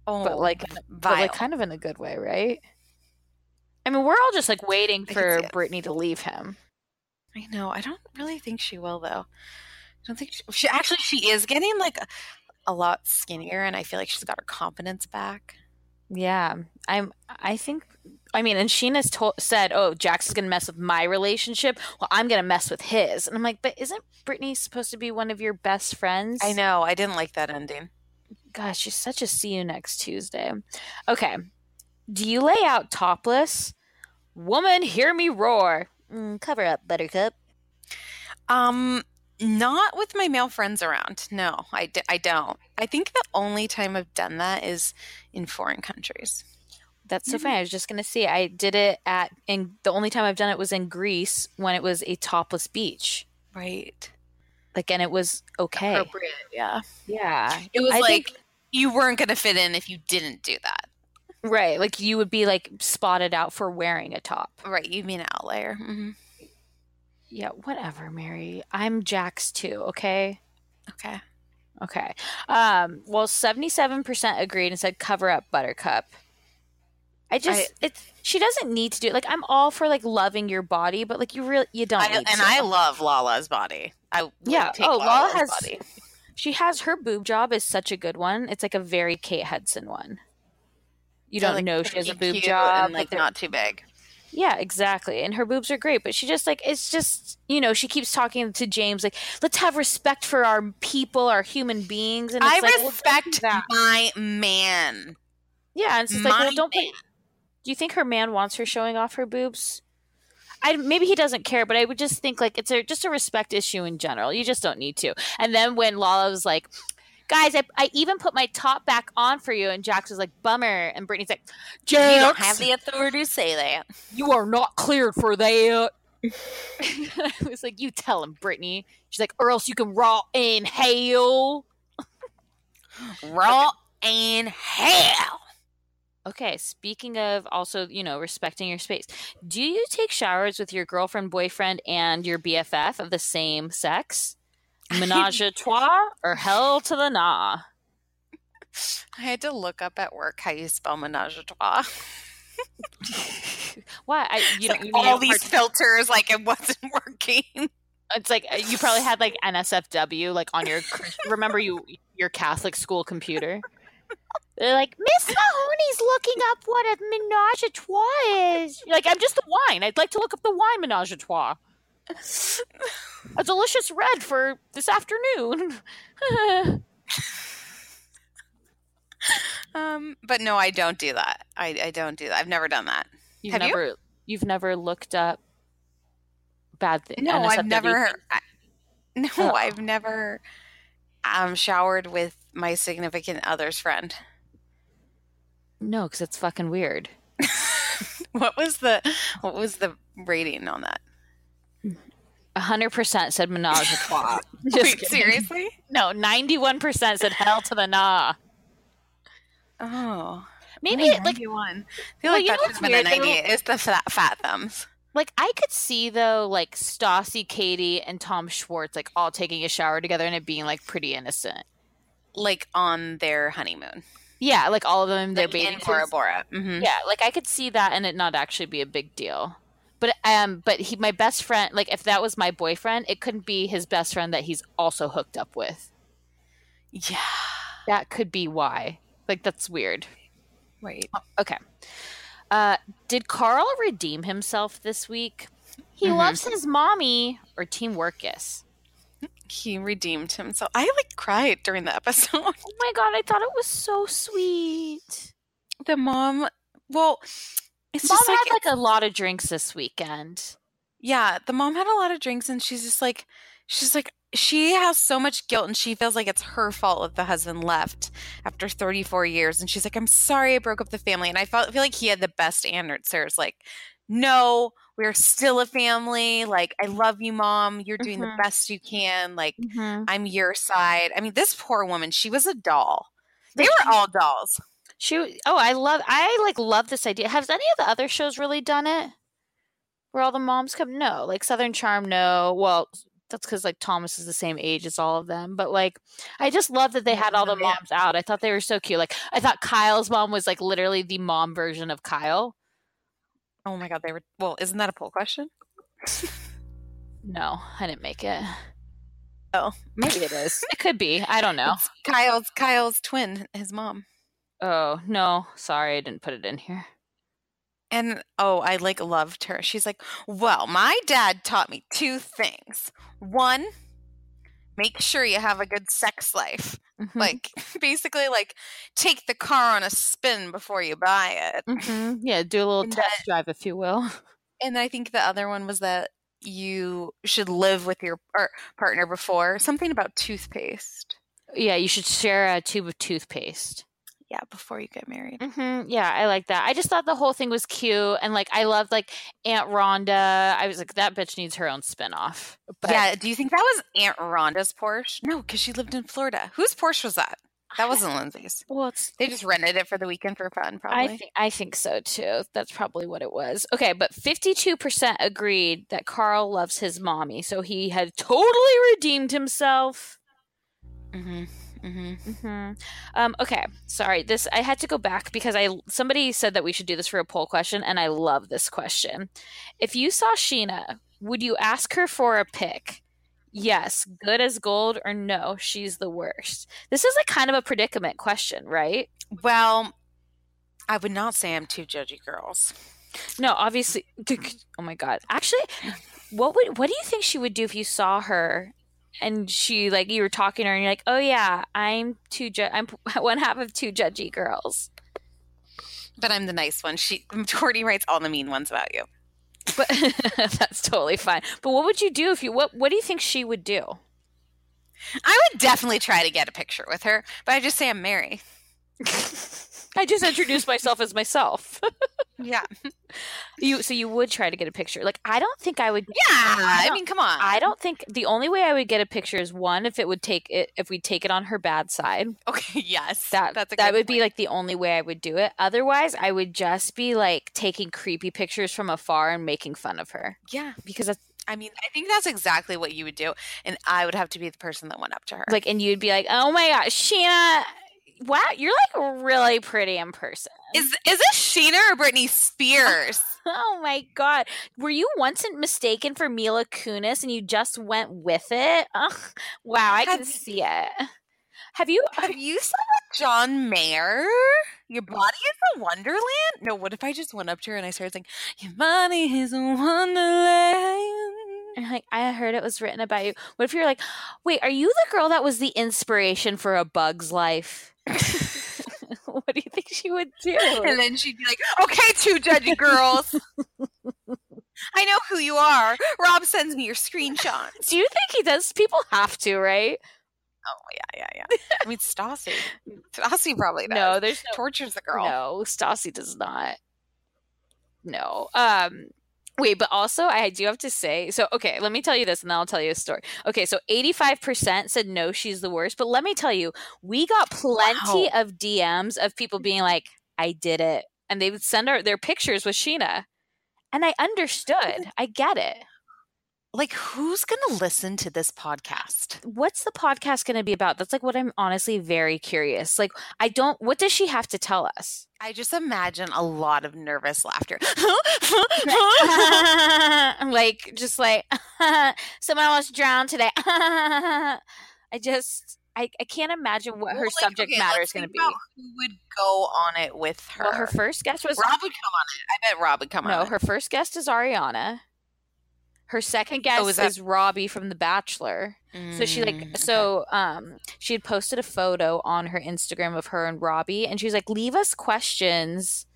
Speaker 1: Oh,
Speaker 2: but like but like kind of in a good way right i mean we're all just like waiting for brittany to leave him
Speaker 1: I know. I don't really think she will, though. I don't think she, she actually she is getting like a, lot skinnier, and I feel like she's got her confidence back.
Speaker 2: Yeah, I'm. I think. I mean, and Scheana's to- said, "Oh, Jax is gonna mess with my relationship. Well, I'm gonna mess with his." And I'm like, "But isn't Brittany supposed to be one of your best friends?"
Speaker 1: I know. I didn't like that ending.
Speaker 2: Gosh, she's such a see you next Tuesday. Okay, do you lay out topless? Woman, hear me roar. Mm, cover up, Buttercup.
Speaker 1: Um, not with my male friends around. No, I, d- I don't. I think the only time I've done that is in foreign countries.
Speaker 2: That's so funny. I was just gonna say I did it at, and the only time I've done it was in Greece when it was a topless beach.
Speaker 1: Right.
Speaker 2: Like, and it was okay.
Speaker 1: Appropriate. Yeah.
Speaker 2: Yeah,
Speaker 1: It was
Speaker 2: I
Speaker 1: like
Speaker 2: think-
Speaker 1: you weren't going to fit in if you didn't do that.
Speaker 2: right. Like you would be like spotted out for wearing a top.
Speaker 1: Right. You mean an outlier. hmm
Speaker 2: Yeah, whatever, Mary. I'm Jax too. Okay.
Speaker 1: Okay.
Speaker 2: Okay. Um. Well, seventy-seven percent agreed and said cover up Buttercup. I just it's she doesn't need to do it. Like I'm all for like loving your body, but like you really you don't.
Speaker 1: I,
Speaker 2: need
Speaker 1: and
Speaker 2: to.
Speaker 1: I love Lala's body. I
Speaker 2: Yeah.
Speaker 1: Take
Speaker 2: Oh, Lala
Speaker 1: Lala's
Speaker 2: has.
Speaker 1: body.
Speaker 2: She has her boob job is such a good one. It's like a very Kate Hudson one. You
Speaker 1: They're,
Speaker 2: don't
Speaker 1: like,
Speaker 2: know she has a boob job.
Speaker 1: and
Speaker 2: but
Speaker 1: like not too big.
Speaker 2: Yeah, exactly. And her boobs are great, but she just like it's just you know she keeps talking to James like let's have respect for our people, our human beings. And it's
Speaker 1: I
Speaker 2: like, well,
Speaker 1: respect
Speaker 2: that.
Speaker 1: my man.
Speaker 2: Yeah, and it's like well, don't. Put, do you think her man wants her showing off her boobs? I maybe he doesn't care, but I would just think like it's a just a respect issue in general. You just don't need to. And then when Lala was like. Guys, I, I even put my top back on for you, and Jax was like, "Bummer," and Brittany's like, "Jax,
Speaker 1: You don't have the authority to say that.
Speaker 2: you are not cleared for that. I was like, you tell him, Brittany. She's like, or else you can raw in hell.
Speaker 1: Raw and hell.
Speaker 2: Okay, speaking of also, you know, respecting your space, do you take showers with your girlfriend, boyfriend, and your BFF of the same sex? Menage a trois or hell to the nah?
Speaker 1: I had to look up at work how you spell menage a trois.
Speaker 2: Why? I, you
Speaker 1: Like
Speaker 2: you
Speaker 1: all these
Speaker 2: part-
Speaker 1: filters, like it wasn't working.
Speaker 2: It's like you probably had like NSFW like on your remember you your Catholic school computer. They're like Miss Mahoney's looking up what a menage a trois is. You're like I'm just the wine. I'd like to look up the wine menage a trois. A delicious red for this afternoon.
Speaker 1: Um, but no, I don't do that. I, I don't do that. I've never done that.
Speaker 2: You've
Speaker 1: Have you?
Speaker 2: never you've never looked up bad things.
Speaker 1: No, I've never. I, no,
Speaker 2: Oh.
Speaker 1: I've never um showered with my significant other's friend.
Speaker 2: No, because it's fucking weird.
Speaker 1: What was the what was the rating on that?
Speaker 2: Hundred percent said menage a trois. Just
Speaker 1: Wait, seriously?
Speaker 2: No, ninety-one percent said hell to the nah.
Speaker 1: Oh,
Speaker 2: Maybe it, like
Speaker 1: 91. I feel
Speaker 2: Well,
Speaker 1: like
Speaker 2: you
Speaker 1: that should have been a
Speaker 2: what's weird,
Speaker 1: 90.
Speaker 2: though?
Speaker 1: It's the fat, fat thumbs.
Speaker 2: like I could see though, like Stassi, Katie, and Tom Schwartz like all taking a shower together and it being like pretty innocent.
Speaker 1: Like on their honeymoon.
Speaker 2: Yeah, like all of them, they're
Speaker 1: Like
Speaker 2: bathing
Speaker 1: in Bora. Bora. hmm
Speaker 2: Yeah, like I could see that and it not actually be a big deal. But um, but he, my best friend, like if that was my boyfriend, it couldn't be his best friend that he's also hooked up with.
Speaker 1: Yeah.
Speaker 2: That could be why. Like that's weird.
Speaker 1: Right.
Speaker 2: Okay. Uh, did Carl redeem himself this week? He loves his mommy or Team Workus.
Speaker 1: He redeemed himself. I like cried during the episode.
Speaker 2: Oh my god, I thought it was so sweet.
Speaker 1: the mom, well, it's
Speaker 2: Mom
Speaker 1: just like,
Speaker 2: had like a lot of drinks this weekend.
Speaker 1: yeah, the mom had a lot of drinks and she's just like, she's like, she has so much guilt and she feels like it's her fault that the husband left after 34 years. And she's like, I'm sorry I broke up the family. And I felt, feel like he had the best answers. Like, no, we're still a family. Like, I love you, mom. You're doing
Speaker 2: Mhm.
Speaker 1: the best you can. Like, I'm your side. I mean, this poor woman, she was a doll. They were all dolls.
Speaker 2: She oh, I love I like love this idea. Has any of the other shows really done it? Where all the moms come? No. Like Southern Charm, no. Well, that's because like Thomas is the same age as all of them. But like I just love that they had all the moms out. I thought they were so cute. Like I thought Kyle's mom was like literally the mom version of Kyle.
Speaker 1: Oh my God, they were. Well, isn't that a poll question?
Speaker 2: No, I didn't make it.
Speaker 1: Oh,
Speaker 2: Maybe it is. It could be. I don't know.
Speaker 1: It's Kyle's Kyle's twin, his mom.
Speaker 2: Oh no, sorry, I didn't put it in here.
Speaker 1: And oh, I like loved her. She's like, well, my dad taught me two things. One, make sure you have a good sex life.
Speaker 2: Mhm.
Speaker 1: Like, basically, like, take the car on a spin before you buy it.
Speaker 2: Mhm. yeah, do a little
Speaker 1: And
Speaker 2: test drive, if you will.
Speaker 1: And I think the other one was that you should live with your par- partner before something about toothpaste.
Speaker 2: Yeah, you should share a tube of toothpaste.
Speaker 1: Yeah, before you get married.
Speaker 2: hmm Yeah, I like that. I just thought the whole thing was cute, and like I loved like Aunt Rhonda. I was like, that bitch needs her own spinoff. But
Speaker 1: yeah, do you think that was Aunt Rhonda's Porsche? No, because she lived in Florida. Whose Porsche was that? That wasn't Lindsay's.
Speaker 2: well, it's
Speaker 1: They just rented it for the weekend for fun, probably.
Speaker 2: I think I think so too. That's probably what it was. Okay, but fifty-two percent agreed that Carl loves his mommy, so he had totally redeemed himself.
Speaker 1: mm-hmm. Mm-hmm.
Speaker 2: hmm Um, okay, sorry. This I had to go back because I somebody said that we should do this for a poll question, and I love this question. If you saw Scheana, would you ask her for a pic? Yes, good as gold, or no, she's the worst. This is like kind of a predicament question, right?
Speaker 1: Well, I would not say I'm two judgy girls.
Speaker 2: No, obviously. Oh my god. Actually, what would what do you think she would do if you saw her and she like you were talking to her and you're like, "Oh yeah, I'm two ju- I'm one half of two judgy girls."
Speaker 1: But I'm the nice one. She Tori writes all the mean ones about you.
Speaker 2: But that's totally fine. But what would you do if you what what do you think she would do?
Speaker 1: I would definitely try to get a picture with her, but I just say I'm Mary.
Speaker 2: I just introduced myself as myself.
Speaker 1: Yeah.
Speaker 2: you so you would try to get a picture. Like I don't think I would
Speaker 1: Yeah. I,
Speaker 2: don't-
Speaker 1: mean, come on.
Speaker 2: I don't think the only way I would get a picture is one if it would take it if we take it on her bad side.
Speaker 1: Okay, yes.
Speaker 2: That
Speaker 1: that's a
Speaker 2: that would be like the only way I would do it. Otherwise, I would just be like taking creepy pictures from afar and making fun of her
Speaker 1: Yeah.
Speaker 2: because that's
Speaker 1: I mean, I think that's exactly what you would do. And I would have to be the person that went up to her.
Speaker 2: like, and you'd be like, "Oh my gosh, Scheana, wow, you're like really pretty in person."
Speaker 1: is is it Scheana or Britney Spears?
Speaker 2: Oh my god, were you once mistaken for Mila Kunis and you just went with it? Ugh, wow, I can
Speaker 1: Have-
Speaker 2: see it. Have you?
Speaker 1: Have you seen John Mayer? Your body is a wonderland? No, what if I just went up to her and I started saying, Your body is a wonderland?
Speaker 2: And like I heard it was written about you. What if you're like, wait, are you the girl that was the inspiration for A Bug's Life? what do you think she would do?
Speaker 1: And then she'd be like, Okay, two judgy girls. I know who you are. Rob sends me your screenshots.
Speaker 2: do you think he does? People have to, right?
Speaker 1: Oh, yeah, yeah, yeah. I mean, Stassi. Stassi probably does.
Speaker 2: No, there's no.
Speaker 1: Tortures the girl.
Speaker 2: No, Stassi does not. No. Um. Wait, but also I do have to say. So okay, let me tell you this, and then I'll tell you a story. Okay, so eighty-five percent said no, she's the worst. But let me tell you, we got plenty of DMs of people being like, "I did it," and they would send our their pictures with Scheana, and I understood. I get it.
Speaker 1: Like, who's going to listen to this podcast?
Speaker 2: What's the podcast going to be about? That's like what I'm honestly very curious. Like, I don't. What does she have to tell us?
Speaker 1: I just imagine a lot of nervous laughter.
Speaker 2: like just like someone almost drowned today. I just I, I can't imagine what her
Speaker 1: Well, like,
Speaker 2: subject
Speaker 1: okay,
Speaker 2: matter is going to be.
Speaker 1: Who would go on it with her?
Speaker 2: Well, her first guest was
Speaker 1: Rob would come on it. I bet Rob would come on
Speaker 2: no. Her first guest is Ariana. Her second guest
Speaker 1: Oh, is that-
Speaker 2: is Robbie from The Bachelor. So she like
Speaker 1: Mm,
Speaker 2: so um she had posted a photo on her Instagram of her and Robbie and she was like leave us questions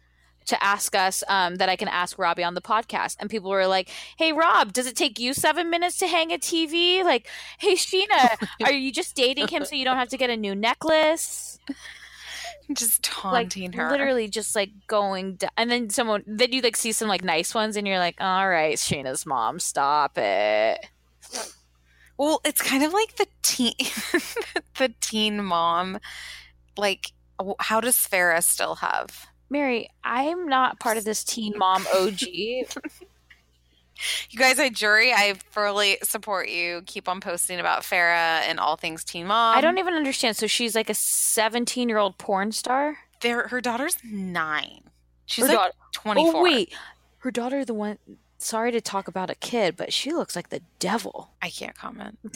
Speaker 2: to ask us um that I can ask Robbie on the podcast. And people were like hey Rob does it take you 7 minutes to hang a TV like hey Scheana are you just dating him so you don't have to get a new necklace
Speaker 1: just
Speaker 2: like
Speaker 1: taunting her.
Speaker 2: literally just like going down and then someone then you like see some like nice ones and you're like all right Scheana's mom stop it
Speaker 1: Well, it's kind of like the teen, the teen mom. Like, how does Farrah still have?
Speaker 2: Mary I'm not part of this teen mom OG
Speaker 1: You guys I Jury, I fully support you. Keep on posting about Farrah and all things teen mom.
Speaker 2: I don't even understand. So she's like a 17 year old porn star?
Speaker 1: Their, her daughter's nine. She's
Speaker 2: Her
Speaker 1: like
Speaker 2: daughter-
Speaker 1: 24.
Speaker 2: Oh, wait. Her daughter, the one, sorry to talk about a kid, but she looks like the devil.
Speaker 1: I can't comment.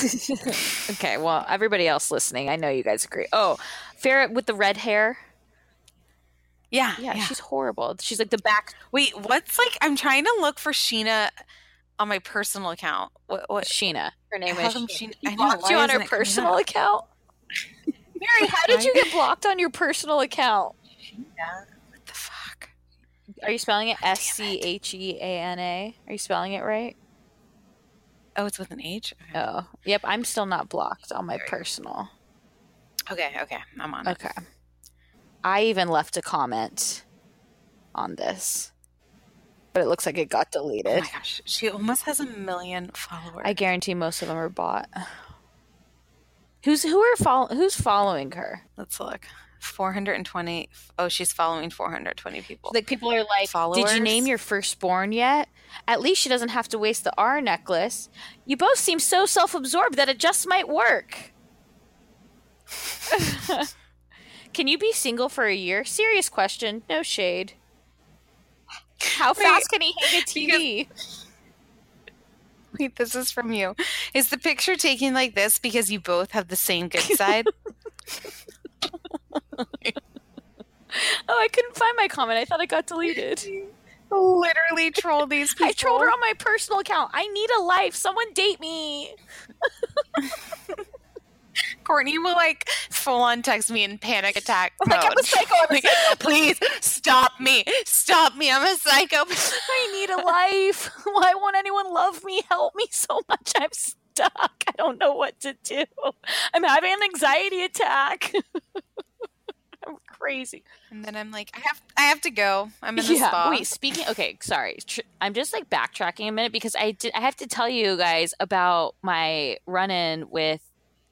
Speaker 2: okay, well, everybody else listening, I know you guys agree. Oh, Farrah with the red hair.
Speaker 1: Yeah,
Speaker 2: Yeah,
Speaker 1: yeah.
Speaker 2: she's horrible. She's like the back
Speaker 1: Wait, what's like? I'm trying to look for Scheana on my personal account. What? what
Speaker 2: Scheana. Her name
Speaker 1: How
Speaker 2: is
Speaker 1: Scheana. I
Speaker 2: blocked you on her personal account. Mary, how did you get blocked on your personal account? Scheana.
Speaker 1: what the fuck?
Speaker 2: Are you spelling it S C H E A N A? Are you spelling it right?
Speaker 1: Oh, it's with an H. Okay.
Speaker 2: Oh, yep. I'm still not blocked on my personal.
Speaker 1: Okay, okay, I'm on it.
Speaker 2: I even left a comment on this, but it looks like it got
Speaker 1: Oh
Speaker 2: deleted.
Speaker 1: my gosh, she almost has a million followers.
Speaker 2: I guarantee most of them are bought. Who's who are follow, Who's following her?
Speaker 1: Let's look. 420. Oh, she's following 420 people.
Speaker 2: Like people are like, "Did you name your firstborn yet?" At least she doesn't have to waste the R necklace. You both seem so self-absorbed that it just might work. Can you be single for a year? Serious question. No shade. How
Speaker 1: Wait,
Speaker 2: fast can he hang a TV?
Speaker 1: Wait, this is from you. Is the picture taken like this because you both have the same good side?
Speaker 2: Oh, I couldn't find my comment. I thought it got deleted.
Speaker 1: Literally troll these people.
Speaker 2: I trolled her on my personal account. I need a life. Someone date me.
Speaker 1: Courtney will like full on text me in panic attack.
Speaker 2: Like, I'm a psycho, I'm a
Speaker 1: Like, Please stop me. Stop me. I'm a psycho.
Speaker 2: I need a life. Why won't anyone love me? Help me so much. I'm stuck. I don't know what to do. I'm having an anxiety attack. I'm crazy.
Speaker 1: And then I'm like, I have I have to go. I'm in the
Speaker 2: yeah.
Speaker 1: spa.
Speaker 2: Wait. Speaking. Okay. Sorry. Tr- I'm just like backtracking a minute because I did. I have to tell you guys about my run-in with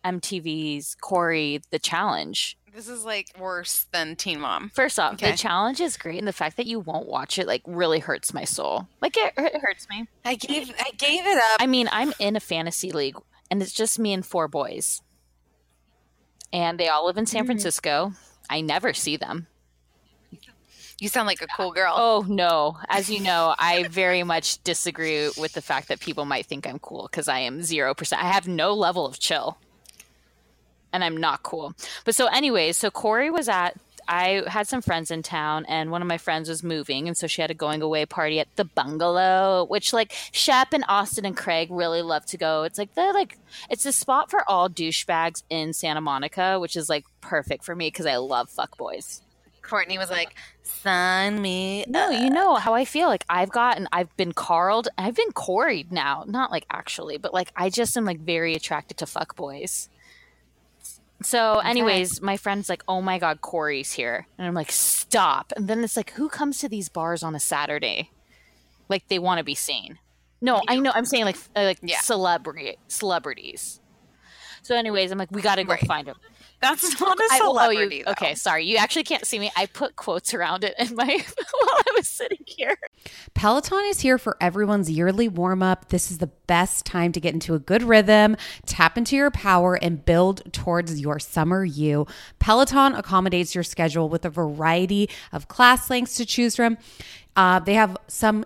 Speaker 2: MTV's Cory the Challenge.
Speaker 1: This is like worse than Teen Mom.
Speaker 2: First off,
Speaker 1: Okay.
Speaker 2: the challenge is great, and the fact that you won't watch it like really hurts my soul. Like it, it hurts me.
Speaker 1: I gave I gave it up.
Speaker 2: I mean, I'm in a fantasy league, and it's just me and four boys, and they all live in San mm-hmm. Francisco. I never see them.
Speaker 1: You sound like a cool girl.
Speaker 2: Oh no! As you know, I very much disagree with the fact that people might think I'm cool because I am zero percent. I have no level of chill, and I'm not cool. But so, anyways, so Cory was at. I had some friends in town, and one of my friends was moving, and so she had a going away party at the bungalow, which like Shep and Austin and Craig really love to go. It's like the like it's a spot for all douchebags in Santa Monica, which is like perfect for me because I love fuckboys.
Speaker 1: Courtney was like, "Sign me."
Speaker 2: No, you know how I feel. Like I've gotten, I've been carled, I've been quarried now. Not like actually, but like I just am like very attracted to fuck boys. So, anyways, my friend's like, "Oh my god, Cory's here," and I'm like, "Stop!" And then it's like, who comes to these bars on a Saturday? Like they want to be seen. No, I know. I'm saying like uh, like
Speaker 1: Yeah.
Speaker 2: celebrity celebrities. So, anyways, I'm like, we got to go
Speaker 1: Right.
Speaker 2: find him.
Speaker 1: That's not a
Speaker 2: I- oh,
Speaker 1: celebrity.
Speaker 2: you,
Speaker 1: though.
Speaker 2: okay, sorry. You actually can't see me. I put quotes around it in my while I was sitting here.
Speaker 3: Peloton is here for everyone's yearly warm up. This is the best time to get into a good rhythm, tap into your power, and build towards your summer you. Peloton accommodates your schedule with a variety of class lengths to choose from. Uh, they have some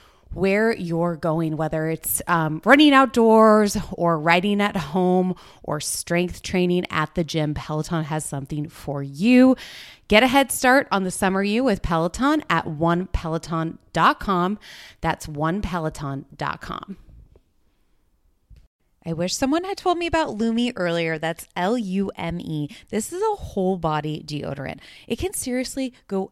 Speaker 3: where you're going, whether it's um, running outdoors or riding at home or strength training at the gym, Peloton has something for you. Get a head start on the summer you with Peloton at onepeloton.com. That's onepeloton.com. I wish someone had told me about Lume earlier. That's L U M E. This is a whole body deodorant. It can seriously go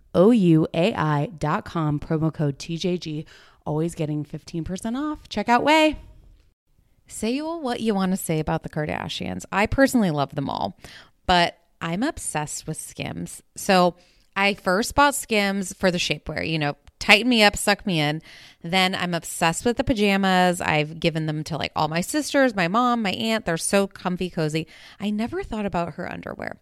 Speaker 3: O-U-A-I.com, promo code TJG, always getting 15% off. Check out Ouai. Say all what you want to say about the Kardashians. I personally love them all, but I'm obsessed with Skims. So I first bought Skims for the shapewear, you know, tighten me up, suck me in. Then I'm obsessed with the pajamas. I've given them to like all my sisters, my mom, my aunt. They're so comfy, cozy. I never thought about her underwear.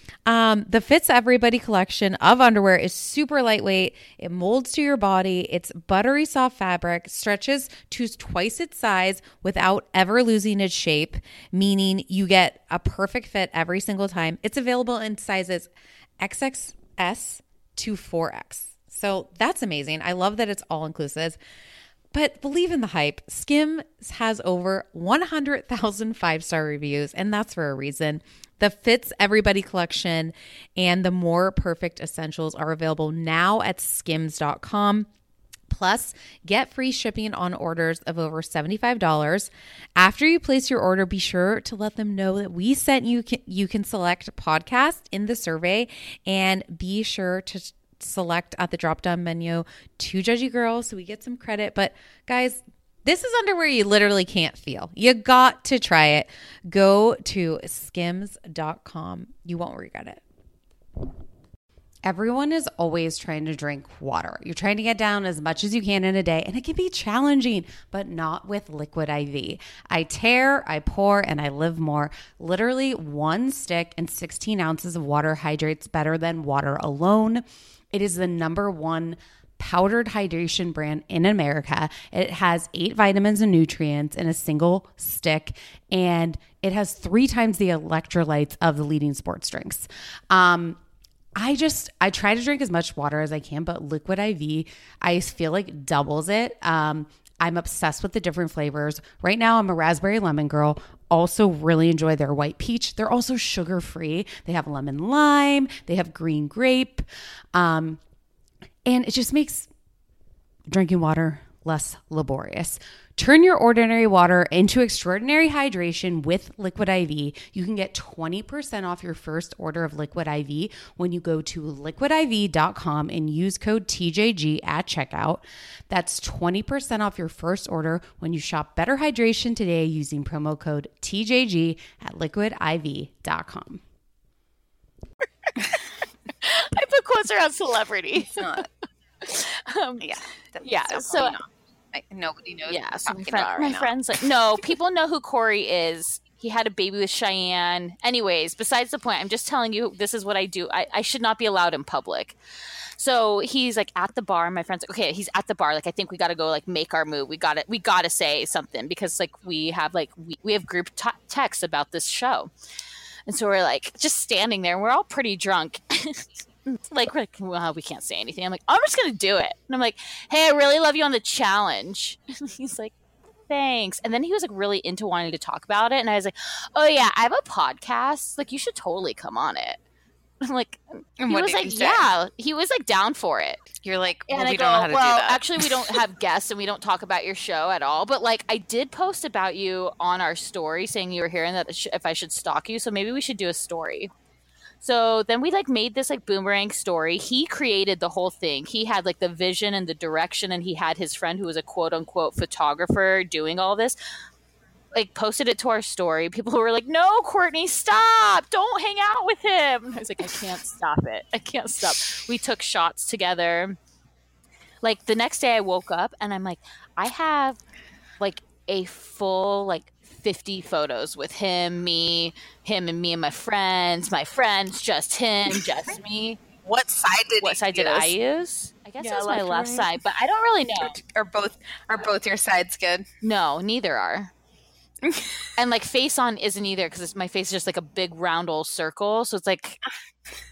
Speaker 3: Um, the Fits Everybody collection of underwear is super lightweight. It molds to your body. It's buttery soft fabric, stretches to twice its size without ever losing its shape, meaning you get a perfect fit every single time. It's available in sizes XXS to 4X. So that's amazing. I love that it's all inclusive. But believe in the hype. Skims has over 100,000 five star reviews, and that's for a reason. The Fits Everybody collection and the More Perfect Essentials are available now at skims.com. Plus, get free shipping on orders of over $75. After you place your order, be sure to let them know that we sent you. You can select podcast in the survey and be sure to select at the drop down menu to Judgy Girl so we get some credit. But guys, this is underwear you literally can't feel. You got to try it. Go to skims.com. You won't regret it. Everyone is always trying to drink water. You're trying to get down as much as you can in a day, and it can be challenging, but not with Liquid IV. I tear, I pour, and I live more. Literally, one stick and 16 ounces of water hydrates better than water alone. It is the number one powdered hydration brand in America. It has eight vitamins and nutrients in a single stick, and it has three times the electrolytes of the leading sports drinks. Um, I just I try to drink as much water as I can, but liquid IV I feel like doubles it. Um, I'm obsessed with the different flavors. Right now, I'm a raspberry lemon girl. Also, really enjoy their white peach. They're also sugar free. They have lemon lime. They have green grape, um, and it just makes drinking water less laborious. Turn your ordinary water into extraordinary hydration with Liquid IV. You can get 20% off your first order of Liquid IV when you go to liquidiv.com and use code TJG at checkout. That's 20% off your first order when you shop Better Hydration today using promo code TJG at liquidiv.com.
Speaker 2: I quotes around celebrity.
Speaker 1: um, yeah,
Speaker 2: yeah. So
Speaker 1: like, nobody knows.
Speaker 2: Yeah, so my, friend, my friends like no, people know who Cory is. He had a baby with Cheyenne. Anyways, besides the point, I'm just telling you this is what I do. I, I should not be allowed in public. So he's like at the bar. My friend's like, okay, he's at the bar. Like, I think we got to go like make our move. We got to we got to say something because like we have like we, we have group t- texts about this show. And so we're like just standing there. And we're all pretty drunk. like we're like, well, we can't say anything. I'm like, I'm just gonna do it. And I'm like, hey, I really love you on the challenge. He's like, thanks. And then he was like really into wanting to talk about it. And I was like, oh yeah, I have a podcast. Like, you should totally come on it. I'm like,
Speaker 1: And
Speaker 2: he
Speaker 1: what
Speaker 2: was like, yeah, he was like down for it.
Speaker 1: You're like, well,
Speaker 2: and
Speaker 1: we
Speaker 2: I go,
Speaker 1: don't know how to
Speaker 2: well,
Speaker 1: do that.
Speaker 2: actually, we don't have guests and we don't talk about your show at all. But like, I did post about you on our story saying you were here and that if I should stalk you. So maybe we should do a story. So then we like made this like boomerang story. He created the whole thing. He had like the vision and the direction, and he had his friend who was a quote unquote photographer doing all this. Like posted it to our story. People were like, "No, Courtney, stop! Don't hang out with him." I was like, "I can't stop it. I can't stop." We took shots together. Like the next day, I woke up and I'm like, I have like a full like 50 photos with him, me, him and me and my friends, my friends, just him, just me.
Speaker 1: what side did
Speaker 2: What
Speaker 1: you
Speaker 2: side did I
Speaker 1: use?
Speaker 2: use? I guess
Speaker 1: Yeah,
Speaker 2: it was my
Speaker 1: left right?
Speaker 2: side, but I don't really know.
Speaker 1: Are both are both your sides good?
Speaker 2: No, neither are. and like face on isn't either because my face is just like a big round old circle. So it's like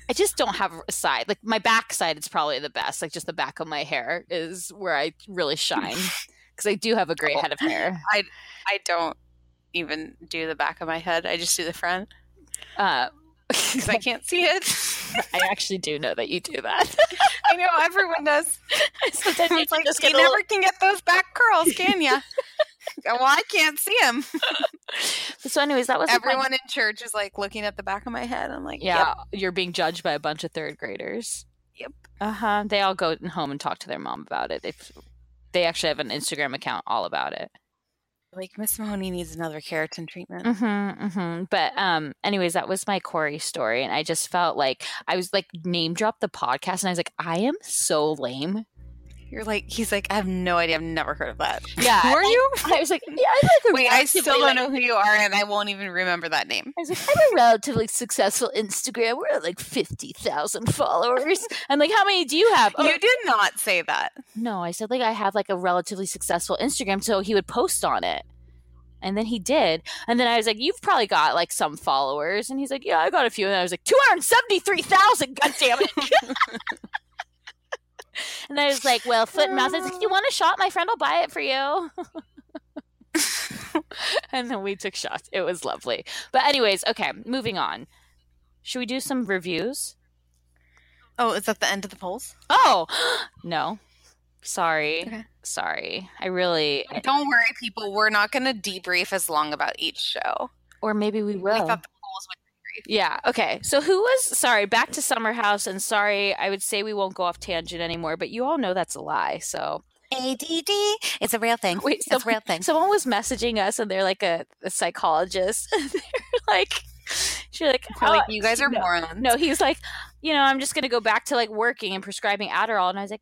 Speaker 2: I just don't have a side. Like my back side is probably the best. Like just the back of my hair is where I really shine because I do have a great oh, head of hair.
Speaker 1: I I don't even do the back of my head. I just do the front
Speaker 2: Uh,
Speaker 1: because I can't see it.
Speaker 2: I actually do know that you do that.
Speaker 1: I know everyone does.
Speaker 2: Sometimes you
Speaker 1: It's like
Speaker 2: just
Speaker 1: you never can get those back curls, can you? well, I can't see them.
Speaker 2: So, anyways, that was
Speaker 1: Everyone in church is like looking at the back of my head. I'm like,
Speaker 2: Yeah,
Speaker 1: yep.
Speaker 2: you're being judged by a bunch of third graders.
Speaker 1: Yep.
Speaker 2: Uh huh. They all go home and talk to their mom about it. They they actually have an Instagram account all about it.
Speaker 1: Like Miss Mahoney needs another keratin treatment.
Speaker 2: Mm-hmm, mm-hmm. But um, anyways, that was my Cory story, and I just felt like I was like name dropped the podcast, and I was like, I am so lame.
Speaker 1: You're like, he's like, I have no idea. I've never heard of that.
Speaker 2: Yeah,
Speaker 1: Who are
Speaker 2: I-
Speaker 1: you?
Speaker 2: I was like, yeah, I'm like a
Speaker 1: Wait, I still don't
Speaker 2: like-
Speaker 1: know who you are, and I won't even remember that name.
Speaker 2: I was like, I'm a relatively successful Instagram. We're at like fifty thousand followers. I'm like, how many do you have? Oh,
Speaker 1: You did not say that.
Speaker 2: No, I said like I have like a relatively successful Instagram, so he would post on it. And then he did. And then I was like, You've probably got like some followers. And he's like, Yeah, I got a few. And I was like, 273,000, God damn it. And I was like, well, foot and mouth is like, you want a shot? My friend will buy it for you. and then we took shots. It was lovely. But anyways, okay, moving on. Should we do some reviews?
Speaker 1: Oh, is that the end of the polls?
Speaker 2: Oh, no. Sorry.
Speaker 1: Okay.
Speaker 2: Sorry. I really
Speaker 1: Don't worry, people. We're not going to debrief as long about each show.
Speaker 2: or maybe we
Speaker 1: We
Speaker 2: will.
Speaker 1: thought the polls would debrief.
Speaker 2: Yeah. Okay. So who was sorry? Back to Summer House, and sorry, I would say we won't go off tangent anymore, but you all know that's a lie. So
Speaker 1: ADD. It's a real thing.
Speaker 2: wait,
Speaker 1: it's a real thing.
Speaker 2: Someone was messaging us, and they're like a, a psychologist. they're like, she's like,
Speaker 1: We're oh, like,
Speaker 2: "Oh,
Speaker 1: you guys are
Speaker 2: no,
Speaker 1: morons.
Speaker 2: No, he was like, you know, I'm just gonna go back to like working and prescribing Adderall, and I was like.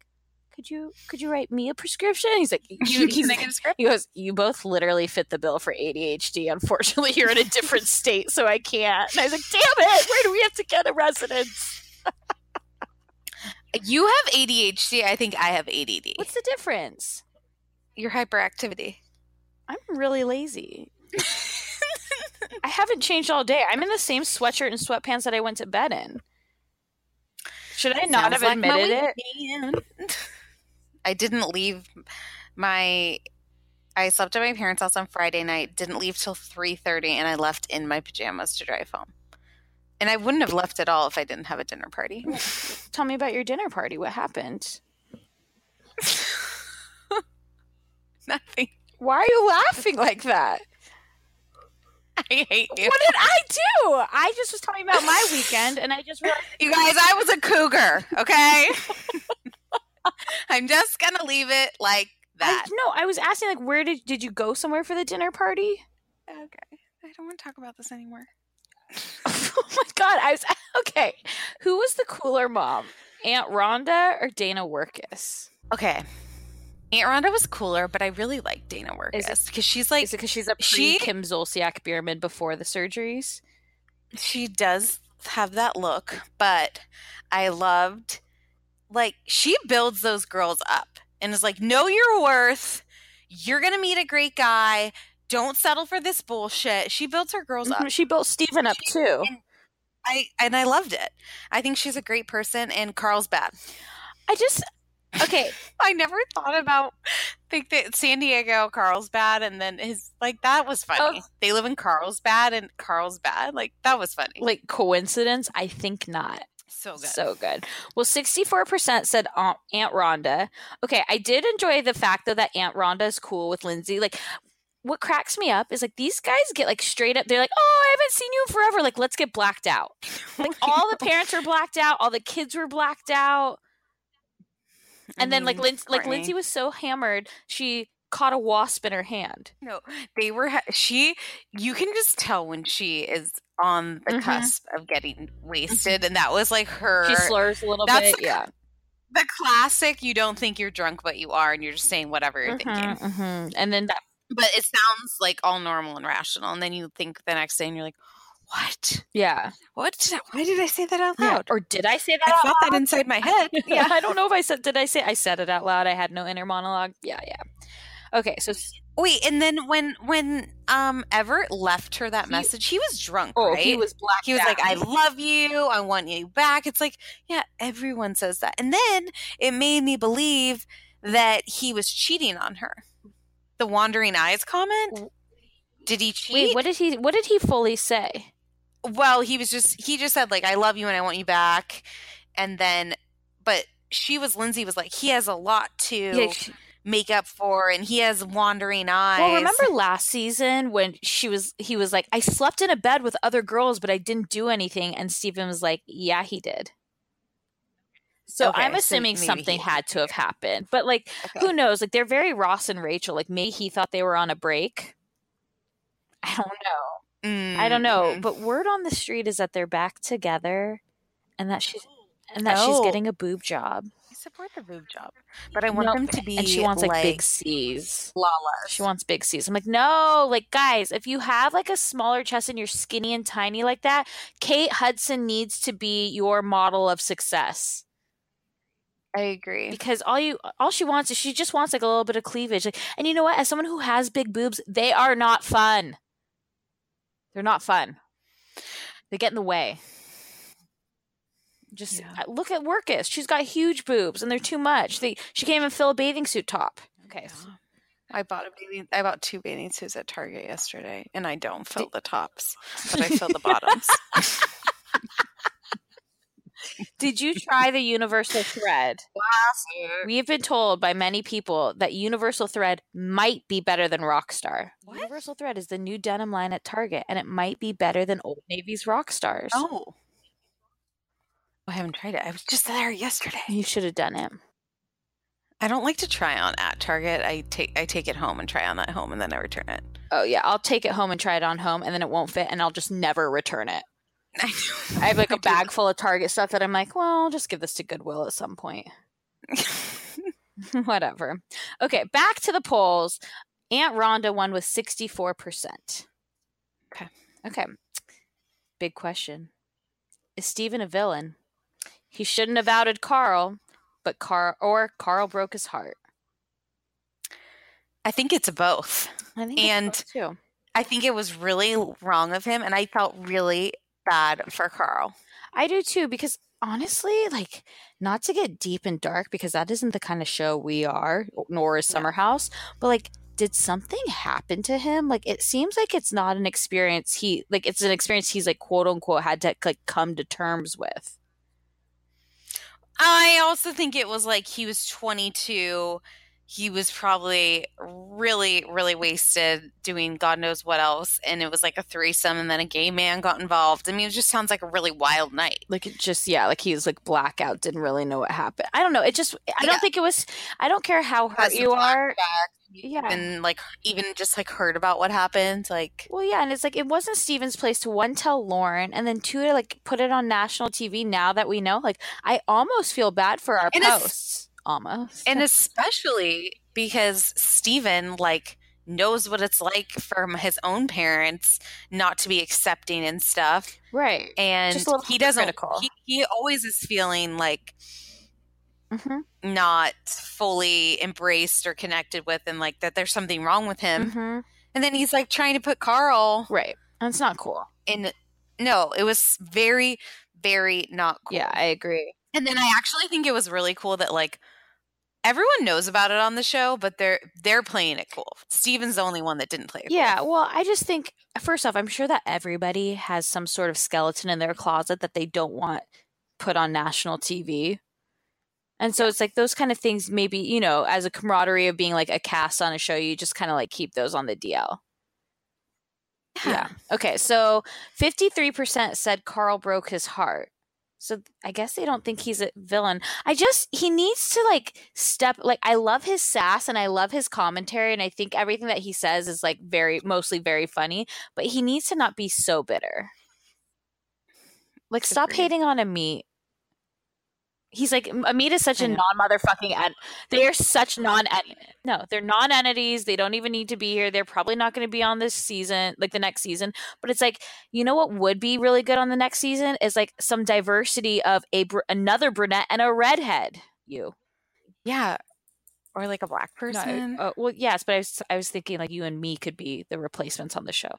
Speaker 2: Could you could you write me a prescription? He's like, you,
Speaker 1: Can I a script?
Speaker 2: he goes, you both literally fit the bill for ADHD. Unfortunately, you're in a different state, so I can't. And I was like, damn it, where do we have to get a residence?
Speaker 1: You have ADHD. I think I have ADD.
Speaker 2: What's the difference?
Speaker 1: your hyperactivity?
Speaker 2: I'm really lazy. I haven't changed all day. I'm in the same sweatshirt and sweatpants that I went to bed in. Should I not have
Speaker 1: like
Speaker 2: admitted it?
Speaker 1: I didn't leave my. I slept at my parents' house on Friday night. Didn't leave till three thirty, and I left in my pajamas to drive home. And I wouldn't have left at all if I didn't have a dinner party.
Speaker 2: Tell me about your dinner party. What happened?
Speaker 1: Nothing.
Speaker 2: Why are you laughing like that?
Speaker 1: I hate you.
Speaker 2: What did I do? I just was talking about my weekend, and I just realized
Speaker 1: You guys, I was a cougar. Okay. I'm just gonna leave it like
Speaker 2: I,
Speaker 1: that.
Speaker 2: no. I was asking like, where did did you go somewhere for the dinner party?
Speaker 1: Okay. I don't want to talk about this anymore.
Speaker 2: oh my god! I was okay. Who was the cooler mom, Aunt Rhonda or Dana Workus?
Speaker 1: Okay. Aunt Rhonda was cooler, but I really like Dana Workus because she's like
Speaker 2: Is it because she's a pre
Speaker 1: she-
Speaker 2: Kim Zolciak Biermann before the surgeries?
Speaker 1: she does have that look, but I loved like she builds those girls up and is like, know your worth. You're gonna meet a great guy. Don't settle for this bullshit. She builds her girls up.
Speaker 2: Mhm, She built Stephen up
Speaker 1: She-
Speaker 2: too.
Speaker 1: and I and I loved it. I think she's a great person, and Carl's bad.
Speaker 2: I just okay.
Speaker 1: I never thought about think that San Diego Carlsbad and then his like that was funny.
Speaker 2: Oh.
Speaker 1: They live in Carlsbad and Carlsbad like that was funny.
Speaker 2: Like coincidence? I think not.
Speaker 1: So good.
Speaker 2: So good. Well, 64% said Aunt, Aunt Rhonda. Okay, I did enjoy the fact though that Aunt Rhonda is cool with Lindsay. Like, what cracks me up is like these guys get like straight up. They're like, "Oh, I haven't seen you in forever. Like, let's get blacked out." Like all the parents were blacked out, all the kids were blacked out, and then like
Speaker 1: Mm,
Speaker 2: Lin- like Lindsay was so hammered, she caught a wasp in her hand.
Speaker 1: No, they were. Ha- she, you can just tell when she is on the
Speaker 2: Mhm.
Speaker 1: cusp of getting wasted, and that was like her.
Speaker 2: She slurs a little bit.
Speaker 1: the-
Speaker 2: Yeah.
Speaker 1: the classic. You don't think you're drunk, but you are, and you're just saying whatever you're thinking.
Speaker 2: Mhm, mhm. And then that
Speaker 1: But it sounds like all normal and rational, and then you think the next day, and you're like, "What?
Speaker 2: yeah.
Speaker 1: What? Did I, why did I say that out
Speaker 2: Yeah.
Speaker 1: loud?
Speaker 2: Or did I say that?
Speaker 1: I thought that inside my head.
Speaker 2: yeah, I don't know if I said. Did I say? I said it out loud. I had no inner monologue. Yeah, yeah. Okay, so
Speaker 1: Wait, and then when when um Everett left her that
Speaker 2: He-
Speaker 1: message, he was drunk,
Speaker 2: oh,
Speaker 1: right?
Speaker 2: he was black.
Speaker 1: He was like, "I love you. I want you back." It's like, yeah, everyone says that. And then it made me believe that he was cheating on her. The wandering eyes comment. Did he cheat?
Speaker 2: Wait, what did he? What did he fully say?
Speaker 1: well, he was just he just said like, "I love you and I want you back," and then, but she was Lindsay was like, he has a lot to
Speaker 2: Yeah, she-
Speaker 1: make up for, and he has wandering eyes.
Speaker 2: well, remember last season when she was? He was like, "I slept in a bed with other girls, but I didn't do anything," and Stephen was like, "Yeah, he did." So
Speaker 1: Okay,
Speaker 2: I'm assuming
Speaker 1: maybe
Speaker 2: something had to have happened, but like,
Speaker 1: Okay.
Speaker 2: who knows? Like, they're very Ross and Rachel. Like, maybe he thought they were on a break. I don't know. I don't know,
Speaker 1: Mm,
Speaker 2: but word on the street is that they're back together, and that she's and that she's
Speaker 1: Oh.
Speaker 2: getting a boob job.
Speaker 1: Support the boob job, but I want
Speaker 2: No,
Speaker 1: them to be
Speaker 2: and she wants like, big C's.
Speaker 1: flawless.
Speaker 2: She wants big C's. I'm like, no, like guys, if you have like a smaller chest and you're skinny and tiny like that, Kate Hudson needs to be your model of success.
Speaker 1: I agree.
Speaker 2: Because all you all she wants is she just wants like a little bit of cleavage. Like, and you know what? As someone who has big boobs, they are not fun. They're not fun. They get in the way. Just
Speaker 1: Yeah.
Speaker 2: uh, look at Workus. She's got huge boobs, and they're too much. They she can't even fill a bathing suit top. Okay, so-
Speaker 1: I bought a bathing. I bought two bathing suits at Target yesterday, and I don't fill the tops, but I fill the bottoms.
Speaker 2: Did you try the universal thread? We have been told by many people that universal thread might be better than Rockstar. Universal thread is the new denim line at Target, and it might be better than Old Navy's Rockstars.
Speaker 1: Oh, I haven't tried it. I was just there yesterday.
Speaker 2: You should have done it.
Speaker 1: I don't like to try on at Target. I take I take it home and try on at home, and then I return it.
Speaker 2: Oh yeah, I'll take it home and try it on home, and then it won't fit, and I'll just never return it. I have like a bag full of Target stuff that I'm like, well, I'll just give this to Goodwill at some point. Whatever. Okay, back to the polls. Aunt Rhonda won with 64%.
Speaker 1: Okay.
Speaker 2: Okay. Big question. Is Stephen a villain? He shouldn't have outed Carl, but Carl or Carl broke his heart.
Speaker 1: I think it's both.
Speaker 2: I think it's
Speaker 1: And-
Speaker 2: both, too.
Speaker 1: I think it was really wrong of him, and I felt really bad for Carl.
Speaker 2: I do too, because honestly, like, not to get deep and dark, because that isn't the kind of show we are, nor is Summer House, but like, did something happen to him? Like, it seems like it's not an experience he, like, it's an experience he's, like, quote unquote, had to, like, come to terms with.
Speaker 1: I also think it was like he was 22. He was probably really, really wasted doing God knows what else. And it was like a threesome, and then a gay man got involved. I mean, it just sounds like a really wild night.
Speaker 2: Like, it just, yeah, like, he was, like, blackout, didn't really know what happened. I don't know. It just, I
Speaker 1: Yeah.
Speaker 2: don't think it was, I don't care how hurt you are. Yeah.
Speaker 1: And like, even just like heard about what happened. Like,
Speaker 2: Well, yeah, and it's like it wasn't Stephen's place to one tell Lauren, and then two to like put it on national TV. Now that we know, like I almost feel bad for our
Speaker 1: And
Speaker 2: posts. Almost,
Speaker 1: and especially because Stephen, like, knows what it's like from his own parents not to be accepting and stuff.
Speaker 2: right,
Speaker 1: and
Speaker 2: Just a little
Speaker 1: he doesn't he, he always is feeling like
Speaker 2: hmm
Speaker 1: not fully embraced or connected with and like that there's something wrong with him
Speaker 2: hmm
Speaker 1: and then he's like trying to put carl
Speaker 2: right. That's not cool.
Speaker 1: And no it was very very not cool
Speaker 2: Yeah, I agree.
Speaker 1: and then i actually think it was really cool that like everyone knows about it on the show but they're they're playing it cool stephen's the only one that didn't play it cool.
Speaker 2: Yeah, well, I just think first off, I'm sure that everybody has some sort of skeleton in their closet that they don't want put on national TV. And so it's like those kind of things maybe, you know, as a camaraderie of being like a cast on a show, you just kind of like keep those on the DL. Yeah. Okay. So 53% said Carl broke his heart. So I guess they don't think he's a villain. I just, he needs to like step, like, I love his sass and I love his commentary. And I think everything that he says is like very, mostly very funny, but he needs to not be so bitter. Like, stop
Speaker 1: Agreed.
Speaker 2: hating on Amit. He's like Amit is such a
Speaker 1: I
Speaker 2: non motherfucking en- they are such non no they're non entities they don't even need to be here they're probably not going to be on this season like the next season but it's like you know what would be really good on the next season is like some diversity of a br- another brunette and a redhead you.
Speaker 1: Yeah or like a black
Speaker 2: No,
Speaker 1: person.
Speaker 2: uh, well yes but I was I was thinking like you and me could be the replacements on the show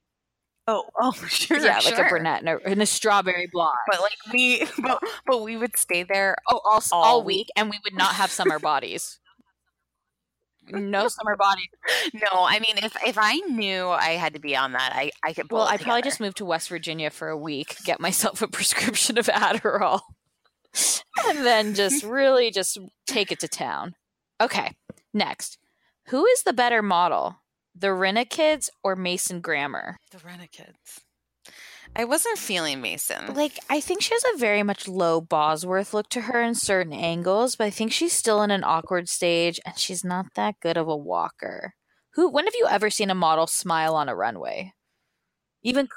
Speaker 1: oh oh sure
Speaker 2: yeah like a brunette and a, and a strawberry blonde
Speaker 1: but like we but, but we would stay there
Speaker 2: oh all, all,
Speaker 1: all
Speaker 2: week
Speaker 1: week.
Speaker 2: and we would not have summer bodies no summer bodies
Speaker 1: No, I mean, if if I knew I had to be on that, I I could.
Speaker 2: Well, I'd probably just move to West Virginia for a week, get myself a prescription of Adderall, and then just really just take it to town. Okay, next. Who is the better model, the kids or Mason Grammer?
Speaker 1: the Renegades. I wasn't feeling Mason.
Speaker 2: Like, I think she has a very much Lo Bosworth look to her in certain angles, but I think she's still in an awkward stage and she's not that good of a walker. Who when have you ever seen a model smile on a runway? Even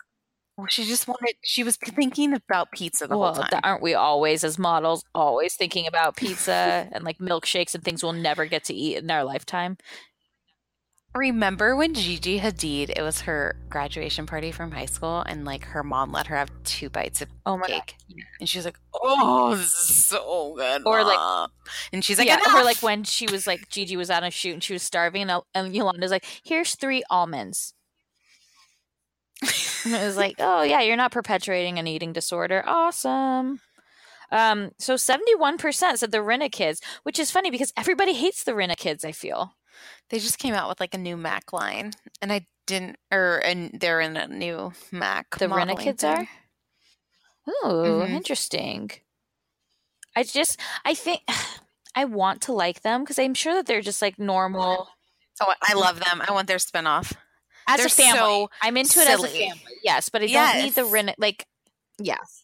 Speaker 1: Well, she just wanted. She was thinking about pizza the
Speaker 2: well,
Speaker 1: whole time.
Speaker 2: aren't we always as models always thinking about pizza and like milkshakes and things we'll never get to eat in our lifetime?
Speaker 1: Remember when Gigi Hadid? It was her graduation party from high school, and like her mom let her have two bites of
Speaker 2: Oh my
Speaker 1: cake, and she was like, "Oh, so good."
Speaker 2: Or, like-
Speaker 1: and she's like,
Speaker 2: yeah, or like when she was like Gigi was on a shoot and she was starving and, and Yolanda's like, "Here's three almonds." And it was like, "Oh yeah, you're not perpetuating an eating disorder. Awesome." Um, so 71% said the Rinna kids, which is funny because everybody hates the Rinna kids, I feel.
Speaker 1: They just came out with like a new Mac line, and I didn't, or and they're in a new Mac.
Speaker 2: The Rinna kids
Speaker 1: thing.
Speaker 2: are? Ooh,
Speaker 1: Mhm.
Speaker 2: interesting. I just, I think, I want to like them because I'm sure that they're just like normal.
Speaker 1: So I- love them. I want their spinoff.
Speaker 2: As
Speaker 1: They're
Speaker 2: a family,
Speaker 1: so
Speaker 2: I'm into it as a family. Yes, but I don't need the
Speaker 1: Yes.
Speaker 2: Like, yes.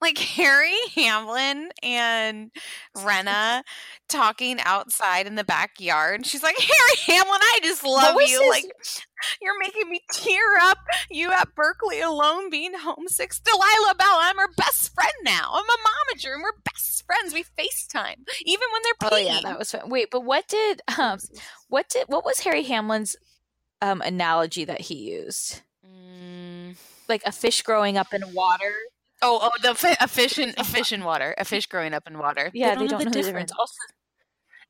Speaker 1: Like Harry Hamlin and Rinna talking outside in the backyard. She's like, Harry Hamlin, I just love you.
Speaker 2: his-
Speaker 1: Like, you're making me tear up. You at Berkeley alone being homesick. Delilah Belle, I'm her best friend now. I'm a momager and we're best friends. We FaceTime. Even when they're
Speaker 2: Oh
Speaker 1: peeing.
Speaker 2: yeah, that was fun. Wait, but what did um what did what was Harry Hamlin's um analogy that he used?
Speaker 1: Mm.
Speaker 2: Like a fish growing up in water.
Speaker 1: Oh, oh, the fi- a fish in a fish in water, a fish growing up in water.
Speaker 2: Yeah, they don't, know the difference. Also,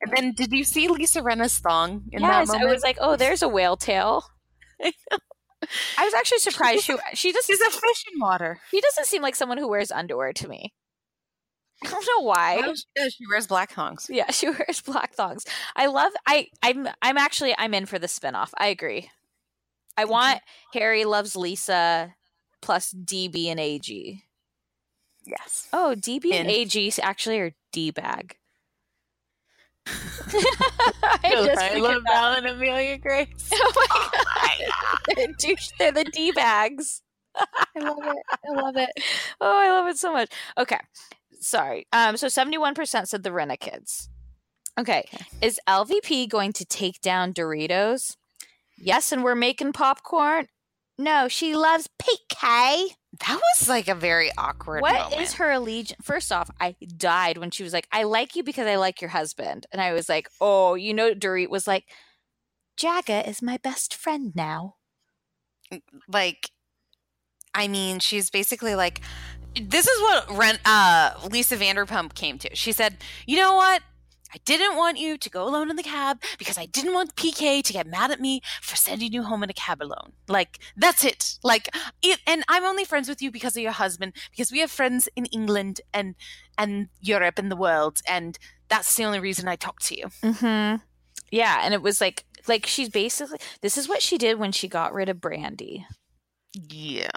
Speaker 1: And then, did you see Lisa Rinna's thong in
Speaker 2: yes,
Speaker 1: that
Speaker 2: I was like, oh, there's a whale tail.
Speaker 1: I
Speaker 2: I was actually surprised. She she just
Speaker 1: She's a fish in water.
Speaker 2: she doesn't seem like someone who wears underwear to me. I don't know why.
Speaker 1: Oh, she does. She wears black thongs.
Speaker 2: Yeah, she wears black thongs. I love. I I'm I'm actually I'm in for the spinoff. I agree. I want Harry loves Lisa plus DB and AG.
Speaker 1: Yes.
Speaker 2: Oh, DB and. AG actually are D bag. I just figured that-
Speaker 1: and Amelia Grace.
Speaker 2: Oh my god, they're, they're the D bags.
Speaker 1: I love it. I love it.
Speaker 2: Oh, I love it so much. Okay, sorry. Um, so seventy-one percent said the Rinna kids. Okay, is LVP going to take down Doritos? Yes, and we're making popcorn. No, she loves PK.
Speaker 1: That was like a very awkward
Speaker 2: What is
Speaker 1: moment.
Speaker 2: her allegiance? First off, I died when she was like, "I like you because I like your husband," and I was like, "Oh, you know." Dorit was like, "Jagga is my best friend now."
Speaker 1: like I mean, she's basically like this is what Ren, uh, Lisa Vanderpump came to. She said, "You know what? I didn't want you to go alone in the cab because I didn't want PK to get mad at me for sending you home in a cab alone. Like that's it. Like it, and I'm only friends with you because of your husband because we have friends in England and and Europe and the world and that's the only reason I talk to you.
Speaker 2: Mm-hmm. Yeah, and it was like, like she's basically this is what she did when she got rid of Brandi.
Speaker 1: Yeah.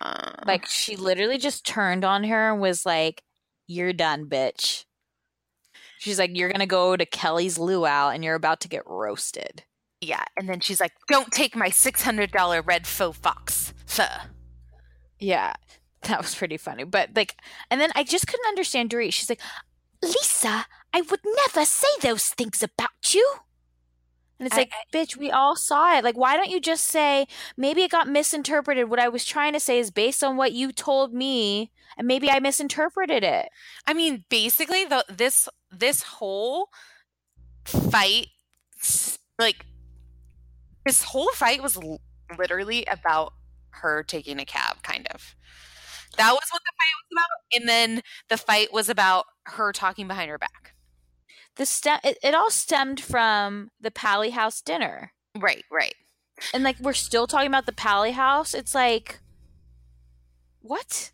Speaker 2: Like she literally just turned on her and was like, "You're done, bitch." She's like, "You're gonna go to Kelly's luau and you're about to get roasted."
Speaker 1: Yeah, and then she's like, "Don't take my six hundred dollar red faux fox fur."
Speaker 2: Yeah, that was pretty funny. But like, and then I just couldn't understand Dorit. She's like, Lisa, I would never say those things about you. And it's
Speaker 1: I-
Speaker 2: like, bitch, we all saw it. Like, why don't you just say, maybe it got misinterpreted? What I was trying to say is based on what you told me, and maybe I misinterpreted it.
Speaker 1: I mean, basically, the this this whole fight, like this whole fight, was l- literally about her taking a cab. Kind of. That was what the fight was about, and then the fight was about her talking behind her back.
Speaker 2: The stem, it, it all stemmed from the Pally House dinner.
Speaker 1: Right, right.
Speaker 2: And like, we're still talking about the Pally House. It's like, what?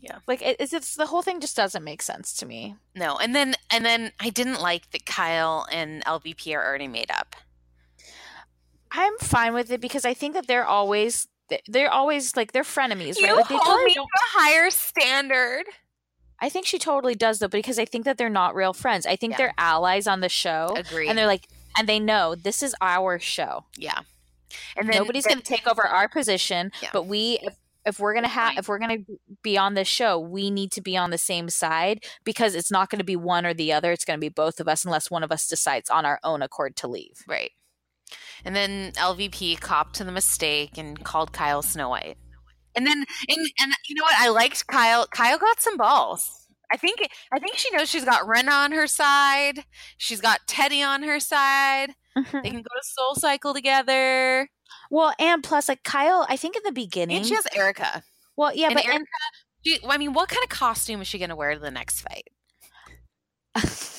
Speaker 1: Yeah.
Speaker 2: Like, it, it's, it's the whole thing just doesn't make sense to me.
Speaker 1: No, and then and then I didn't like that Kyle and LVP are already made up.
Speaker 2: I'm fine with it because I think that they're always they're always like they're frenemies, right? Like, they
Speaker 1: hold me to a higher standard.
Speaker 2: I think she totally does though, because I think that they're not real friends. I think
Speaker 1: Yeah.
Speaker 2: they're allies on the show,
Speaker 1: Agreed.
Speaker 2: and they're like, and they know this is our show.
Speaker 1: Yeah. And then
Speaker 2: Nobody's going to take over our position,
Speaker 1: Yeah.
Speaker 2: but we. If, we're gonna have, if we're gonna be on this show, we need to be on the same side because it's not going to be one or the other. It's going to be both of us, unless one of us decides on our own accord to leave.
Speaker 1: Right. And then LVP copped to the mistake and called Kyle Snow White. And then and and you know what? I liked Kyle. Kyle got some balls. I think I think she knows she's got Rinna on her side. She's got Teddi on her side. They can go to Soul Cycle together.
Speaker 2: Well, and plus, like Kyle, I think in the beginning,
Speaker 1: And she has Erica.
Speaker 2: well, yeah,
Speaker 1: and
Speaker 2: but
Speaker 1: Erica, she, I mean, what kind of costume is she going to wear to the next fight?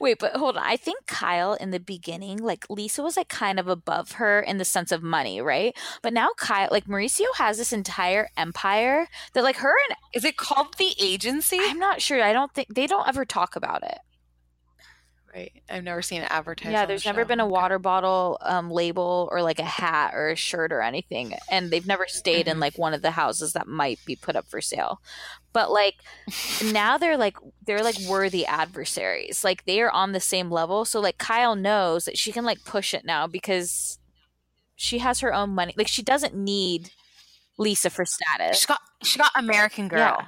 Speaker 2: Wait, but hold on. I think Kyle in the beginning, like Lisa was like kind of above her in the sense of money, right? But now Kyle, like Mauricio has this entire empire that like her and
Speaker 1: Is it called the agency?
Speaker 2: I'm not sure. I don't think they don't ever talk about it.
Speaker 1: Right. I've never seen it advertised.
Speaker 2: Yeah,
Speaker 1: on the
Speaker 2: there's never
Speaker 1: show.
Speaker 2: been a water bottle um, label or like a hat or a shirt or anything, and they've never stayed in like one of the houses that might be put up for sale. But like now they're like they're like worthy adversaries. Like they are on the same level. So like Kyle knows that she can like push it now because she has her own money. Like she doesn't need Lisa for status.
Speaker 1: She got she got American Girl.
Speaker 2: Yeah.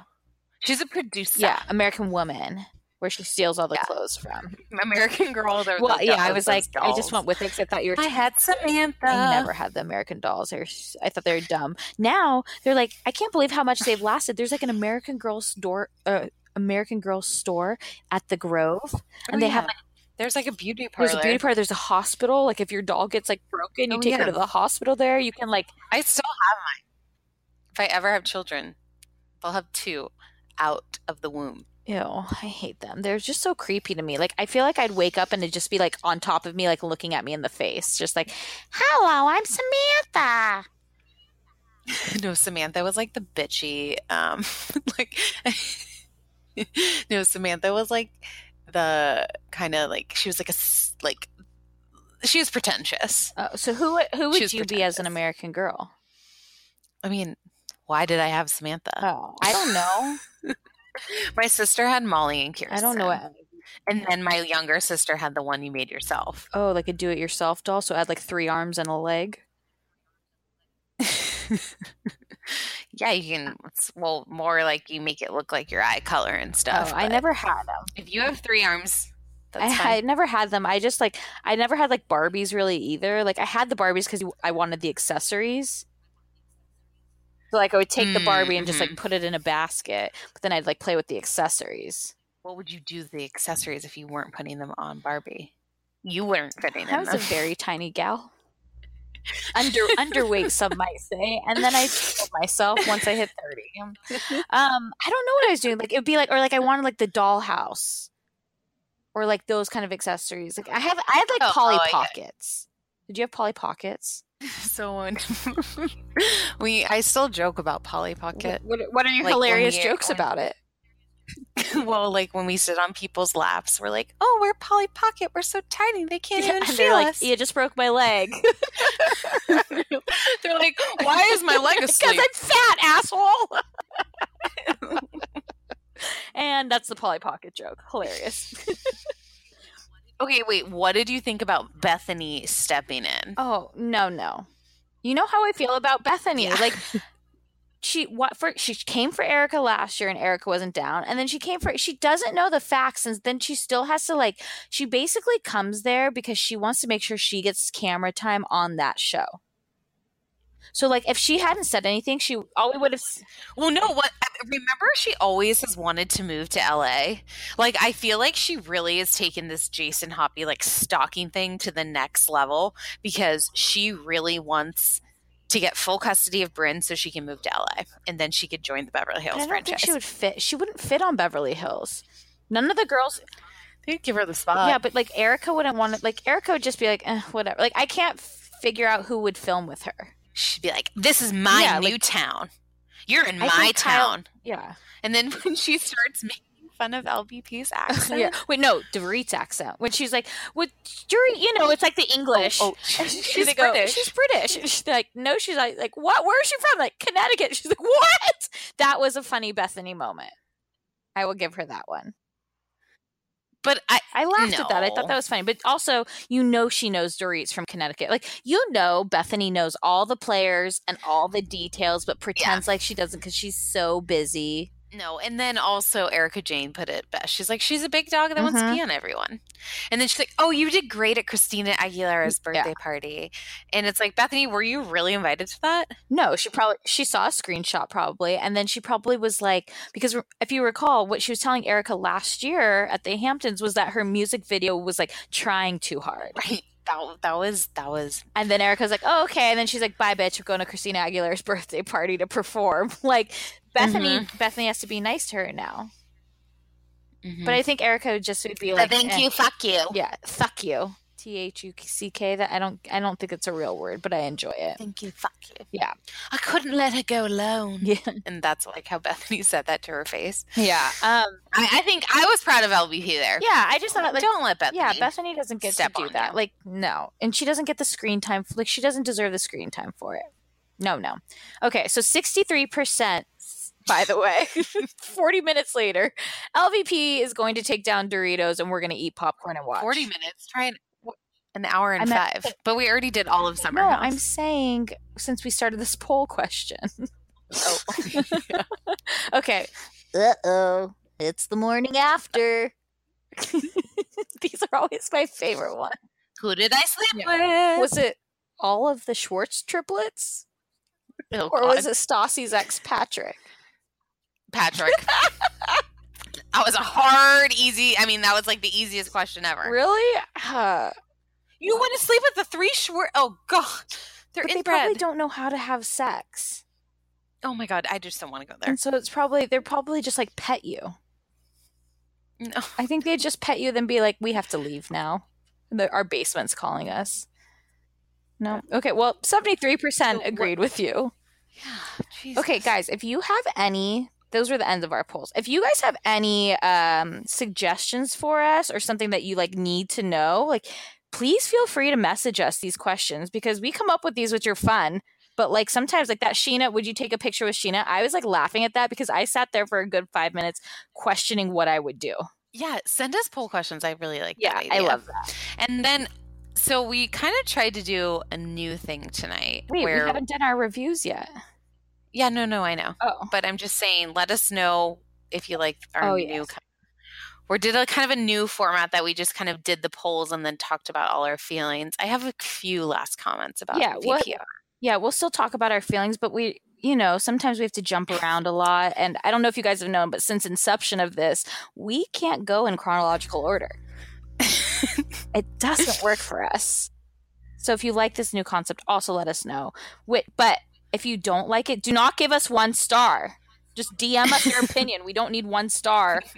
Speaker 1: She's a producer.
Speaker 2: Yeah, American Woman, where she steals all the
Speaker 1: Yeah.
Speaker 2: clothes from.
Speaker 1: American Girl.
Speaker 2: Well,
Speaker 1: the
Speaker 2: yeah, I was like,
Speaker 1: those
Speaker 2: I just went with it because I thought you were
Speaker 1: I had Samantha.
Speaker 2: I never had the American dolls. They're, I thought they were dumb. Now they're like, I can't believe how much they've lasted. There's like an American Girl store, uh, American Girl store at the Grove, and
Speaker 1: Oh,
Speaker 2: they
Speaker 1: yeah.
Speaker 2: have like,
Speaker 1: There's like a beauty parlor.
Speaker 2: there's a beauty parlor. There's a hospital. Like if your doll gets like broken, you
Speaker 1: Oh,
Speaker 2: take her to the hospital. There, you can like.
Speaker 1: I still have mine. If I ever have children, they'll have two out of the womb.
Speaker 2: Ew, I hate them. They're just so creepy to me. Like I feel like I'd wake up and it'd just be like on top of me, like looking at me in the face, just like, "Hello, I'm Samantha."
Speaker 1: no, Samantha was like the bitchy, um, like, no, Samantha was like the kind of like, she was like a, s- like, she was pretentious.
Speaker 2: Uh, so who who would you be as an. American Girl?
Speaker 1: I mean, why did I have Samantha?
Speaker 2: Oh, I don't know.
Speaker 1: My sister had Molly and Kirsten.
Speaker 2: I don't know what.
Speaker 1: And then my younger sister had the one you made yourself.
Speaker 2: Oh, like a do-it-yourself doll. So add like three arms and a leg.
Speaker 1: Yeah, you can. Uh it's, well, more like you make it look like your eye color and oh, stuff.
Speaker 2: oh, I never had them.
Speaker 1: If you have three arms, that's
Speaker 2: I, I never had them. I just like I never had like Barbies really either. Like I had the Barbies because I wanted the accessories. So like I would take the
Speaker 1: Mm,
Speaker 2: Barbie and just like put it in a basket, but then I'd like play with the accessories.
Speaker 1: What would you do with the accessories if you weren't putting them on Barbie? You weren't fitting
Speaker 2: I
Speaker 1: in
Speaker 2: was a very tiny gal. Under underweight, some might say, and then I told myself once I hit thirty. Um, I don't know what I was doing. Like it would be like, or like I wanted like the dollhouse, or like those kind of accessories. Like I have, I had like
Speaker 1: Oh,
Speaker 2: Polly
Speaker 1: oh, I get.
Speaker 2: Pockets. Did you have Polly Pockets?
Speaker 1: so when we, I still joke about Polly Pocket.
Speaker 2: What, what are your
Speaker 1: Like,
Speaker 2: hilarious
Speaker 1: we-
Speaker 2: jokes
Speaker 1: when-
Speaker 2: about it?
Speaker 1: well, like when we sit on people's laps, we're like, "Oh, we're Polly Pocket. We're so tiny they can't even
Speaker 2: and
Speaker 1: feel
Speaker 2: like,
Speaker 1: us."
Speaker 2: "You just broke my leg."
Speaker 1: They're like, "Why is my leg asleep?" Because?
Speaker 2: I'm fat, asshole. and that's the Polly Pocket joke. Hilarious.
Speaker 1: Okay, wait. What did you think about Bethany stepping in?
Speaker 2: Oh no, no. You know how I feel about Bethany.
Speaker 1: Yeah.
Speaker 2: Like she what for she came for Erica last year and Erica wasn't down. And then she came for she doesn't know the facts and then she still has to like she basically comes there because she wants to make sure she gets camera time on that show. So like if she hadn't said anything, she all we would have
Speaker 1: Well, no. What? Remember, she always has wanted to move to LA. Like, I feel like she really has taken this Jason Hoppy like stalking thing to the next level because she really wants to get full custody of Bryn so she can move to LA and then she could join the Beverly Hills I
Speaker 2: don't
Speaker 1: franchise.
Speaker 2: think she would fit. She wouldn't fit on Beverly Hills. None of the girls
Speaker 1: They'd give her the spot.
Speaker 2: yeah, but like Erica wouldn't want to. Like Erica would just be like, eh, whatever. Like I can't figure out who would film with her.
Speaker 1: She'd be like, "This is my
Speaker 2: Yeah,
Speaker 1: new
Speaker 2: like-
Speaker 1: town. You're in
Speaker 2: I
Speaker 1: my
Speaker 2: think Kyle-
Speaker 1: town."
Speaker 2: Yeah,
Speaker 1: And then when she starts making fun of LVP's accent,
Speaker 2: yeah. Wait, no, Dorit's accent when she's like, "What, Dorit? You know, it's like the oh, English."
Speaker 1: oh,
Speaker 2: And
Speaker 1: she's
Speaker 2: she's oh,
Speaker 1: British.
Speaker 2: she's British. And she's like, no, she's like, like, what? Where is she from? Like Connecticut. She's like, what? That was a funny Bethany moment. I will give her that one.
Speaker 1: But I
Speaker 2: I laughed at that. I thought that was funny. But also, you know, she knows Dorit's from Connecticut. Like, you know, Bethany knows all the players and all the details, but pretends like she doesn't because she's so busy.
Speaker 1: No, and then also Erica Jayne put it best. She's like, she's a big dog that wants to
Speaker 2: Mhm.
Speaker 1: pee on everyone. And then she's like, oh, you did great at Christina Aguilera's
Speaker 2: Yeah.
Speaker 1: birthday party. And it's like, Bethany, were you really invited to that?
Speaker 2: No, she probably she saw a screenshot probably, and then she probably was like, because if you recall, what she was telling Erica last year at the Hamptons was that her music video was like trying too hard,
Speaker 1: Right. That, that was, that was,
Speaker 2: and then Erica's like, oh okay, and then she's like, bye bitch, we're going to Christina Aguilera's birthday party to perform. Like Bethany, Bethany has to be nice to her now.
Speaker 1: Mhm.
Speaker 2: But I think Erica just would be
Speaker 1: But
Speaker 2: like,
Speaker 1: thank
Speaker 2: eh.
Speaker 1: you, fuck you.
Speaker 2: Yeah, fuck you. T H U C K. That I don't. I don't think it's a real word, but I enjoy it.
Speaker 1: Thank you, fuck you.
Speaker 2: Yeah.
Speaker 1: I couldn't let her go alone.
Speaker 2: Yeah.
Speaker 1: And that's like how Bethany said that to her face.
Speaker 2: Yeah. Um.
Speaker 1: I, I think I was proud of LVP there.
Speaker 2: Yeah. I just thought like.
Speaker 1: Don't let Bethany.
Speaker 2: yeah, Bethany doesn't get to do that.
Speaker 1: you.
Speaker 2: Like, no, and she doesn't get the screen time. Like, she doesn't deserve the screen time for it. No, no. Okay, so sixty-three percent. By the way, forty minutes later, LVP is going to take down Doritos, and we're going to eat popcorn and watch.
Speaker 1: 40 minutes. Try an, an hour and
Speaker 2: I meant-
Speaker 1: five. But we already did all of summer.
Speaker 2: No,
Speaker 1: House.
Speaker 2: I'm saying since we started this poll question.
Speaker 1: Oh.
Speaker 2: okay. Uh oh. It's the morning after. These are always my favorite one.
Speaker 1: Who did I sleep with?
Speaker 2: Was it all of the Schwartz triplets?
Speaker 1: Oh,
Speaker 2: Or was it Stassi's ex Patrick?
Speaker 1: Patrick? that was a hard, easy. I mean, that was like the easiest question ever.
Speaker 2: Really? Uh,
Speaker 1: You want to sleep with the three short? Oh God, they're
Speaker 2: but they
Speaker 1: inbred.
Speaker 2: probably don't know how to have sex.
Speaker 1: Oh my God, I just don't want to go there.
Speaker 2: And so it's probably they're probably just like pet you.
Speaker 1: No.
Speaker 2: I think they just pet you, then be like, "We have to leave now. The, our basement's calling us." No. Okay. Well, seventy-three percent agreed with you.
Speaker 1: Jesus.
Speaker 2: Okay, guys, if you have any, those were the ends of our polls. If you guys have any um, suggestions for us or something that you like need to know, like please feel free to message us these questions because we come up with these which are fun. But like sometimes, like that Scheana, would you take a picture with Scheana? I was like laughing at that because I sat there for a good five minutes questioning what I would do.
Speaker 1: Yeah, send us poll questions. I really like.
Speaker 2: Yeah,
Speaker 1: that
Speaker 2: I love that.
Speaker 1: And then, so we kind of tried to do a new thing tonight.
Speaker 2: Wait,
Speaker 1: where
Speaker 2: we haven't done our reviews yet.
Speaker 1: yeah, no, no, I know.
Speaker 2: Oh,
Speaker 1: But I'm just saying, let us know if you like our
Speaker 2: Oh,
Speaker 1: new.
Speaker 2: yes.
Speaker 1: We did a kind of a new format that we just kind of did the polls and then talked about all our feelings. I have a few last comments about
Speaker 2: Yeah, what-
Speaker 1: VPR.
Speaker 2: yeah, we'll still talk about our feelings, but we, you know, sometimes we have to jump around a lot. And I don't know if you guys have known, but since inception of this, we can't go in chronological order. it doesn't work for us. So if you like this new concept, also let us know. Wait, but if you don't like it, do not give us one star. Just DM us your opinion. We don't need one star.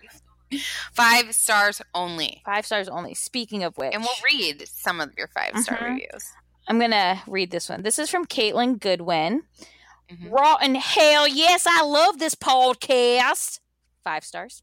Speaker 1: Five stars only.
Speaker 2: Five stars only. Speaking of which,
Speaker 1: And we'll read some of your five star
Speaker 2: Mhm.
Speaker 1: reviews.
Speaker 2: I'm gonna read this one. This is from Caitlin Goodwin.
Speaker 1: Mhm.
Speaker 2: Rotten hell, yes, I love this podcast. Five stars.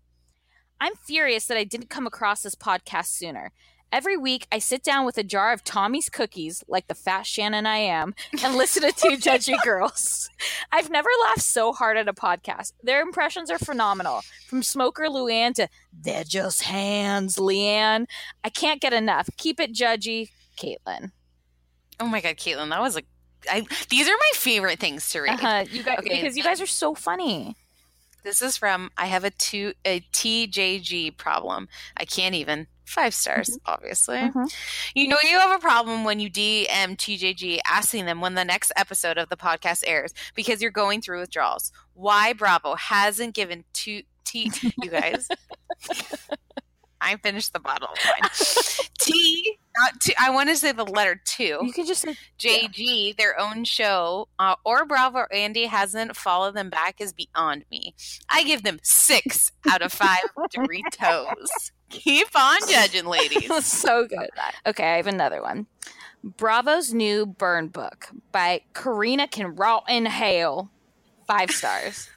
Speaker 2: I'm furious that I didn't come across this podcast sooner. Every week, I sit down with a jar of Tommy's cookies, like the fat Shannon I am, and listen to two judgy girls. I've never laughed so hard at a podcast. Their impressions are phenomenal. From Smoker Luann to They're Just Hands, Leanne. I can't get enough. Keep it judgy, Caitlin.
Speaker 1: Oh my god, Caitlin, that was a. I, these are my favorite things to read.
Speaker 2: Uh-huh. You guys,
Speaker 1: Okay.
Speaker 2: because you guys are so funny.
Speaker 1: This is from I have a two a TJG problem. I can't even five stars, obviously.
Speaker 2: Mhm.
Speaker 1: You know you have a problem when you DM TJG asking them when the next episode of the podcast airs because you're going through withdrawals. Why Bravo hasn't given two T you guys. I finished the bottle of wine. T not two, I want to say the letter two.
Speaker 2: You could just say
Speaker 1: JG, their own show, uh, or Bravo Andy hasn't followed them back is beyond me. I give them six out of five Doritos. Keep on judging, ladies.
Speaker 2: so good. Okay, I have another one. Bravo's new burn book by Karina Can Rot in Hell. Five stars.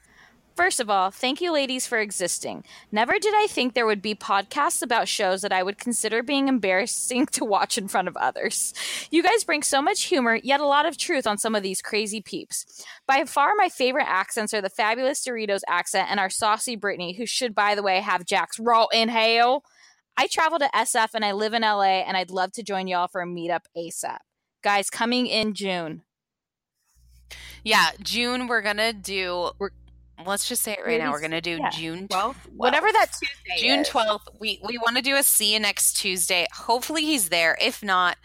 Speaker 2: First of all, thank you, ladies, for existing. Never did I think there would be podcasts about shows that I would consider being embarrassing to watch in front of others. You guys bring so much humor, yet a lot of truth on some of these crazy peeps. By far, my favorite accents are the fabulous Doritos accent and our saucy Brittany, who should, by the way, have Jack's raw inhale. I travel to SF and I live in LA, and I'd love to join y'all for a meetup ASAP. Guys, coming in June.
Speaker 1: Yeah, June, we're going to do, we're, let's just say it right now. We're going to do
Speaker 2: Yeah.
Speaker 1: June 12th.
Speaker 2: Whatever that Tuesday
Speaker 1: June. 12th. We, we want to do a see you next Tuesday. Hopefully he's there. If not,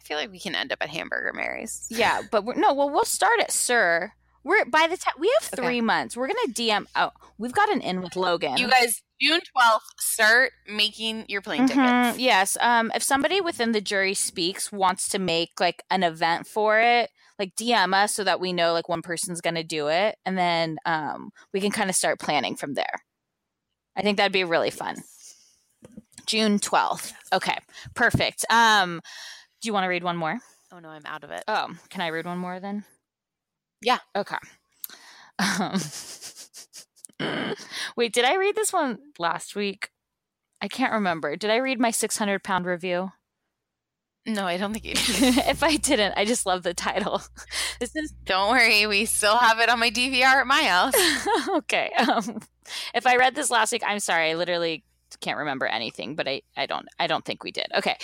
Speaker 1: I feel like we can end up at Hamburger Mary's.
Speaker 2: Yeah, but we're, no, well, we'll start at Sir. We're by the time we have
Speaker 1: Okay.
Speaker 2: three months. We're gonna DM. Oh, we've got an in with Logan.
Speaker 1: You guys, June 12th, start making your plane
Speaker 2: Mhm,
Speaker 1: tickets.
Speaker 2: Yes. Um, if somebody within the jury speaks wants to make like an event for it, like DM us so that we know like one person's gonna do it, and then um we can kind of start planning from there. I think that'd be really fun. June 12th. Okay, perfect. Um, do you want to read one more?
Speaker 1: Oh no, I'm out of it.
Speaker 2: Oh, can I read one more then?
Speaker 1: Yeah.
Speaker 2: Okay. Um, wait, did I read this one last week? I can't remember. Did I read my 600 pound review?
Speaker 1: No, I don't think you
Speaker 2: if I didn't, I just love the title. This is
Speaker 1: Don't worry, we still have it on my DVR at my house.
Speaker 2: okay. Um, if I read this last week, I'm sorry. I literally can't remember anything, but I, I don't I don't think we did. Okay.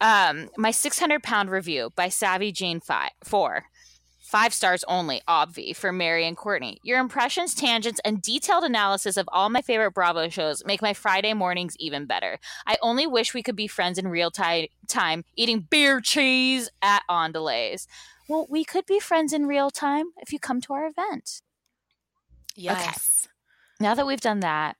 Speaker 2: Um, my 600 pound review by Savvy Jane Five Four. Five stars only, obvi, for Mary and Courtney. Your impressions, tangents, and detailed analysis of all my favorite Bravo shows make my Friday mornings even better. I only wish we could be friends in real ti- time, eating beer cheese at On Delays. Well, we could be friends in real time if you come to our event.
Speaker 1: Yes.
Speaker 2: Now that we've done that,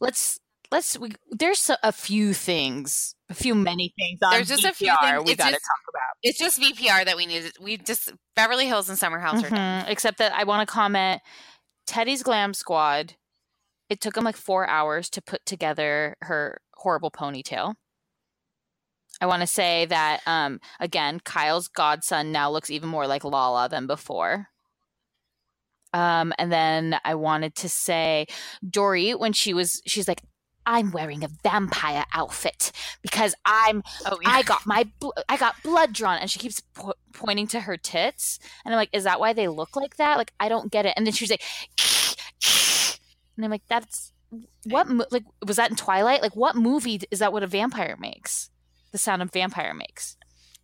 Speaker 2: let's let's we, there's a few things, a few many things on
Speaker 1: There's just a few things-
Speaker 2: we got to talk about.
Speaker 1: It's just VPR that we needed. We just Beverly Hills and Summer House are done.
Speaker 2: Mhm. Except that I want to comment Teddi's Glam Squad. It took him like four hours to put together her horrible ponytail. I want to say that um, again, Kyle's godson now looks even more like Lala than before. Um, and then I wanted to say Dory when she was, she's like, I'm wearing a vampire outfit because I'm
Speaker 1: Oh, yeah.
Speaker 2: I got my bl- I got blood drawn, and she keeps po- pointing to her tits, and I'm like, is that why they look like that? Like, I don't get it. And then she's like, and I'm like, that's what mo- like was that in Twilight? Like, what movie is that? What a vampire makes? The sound a vampire makes.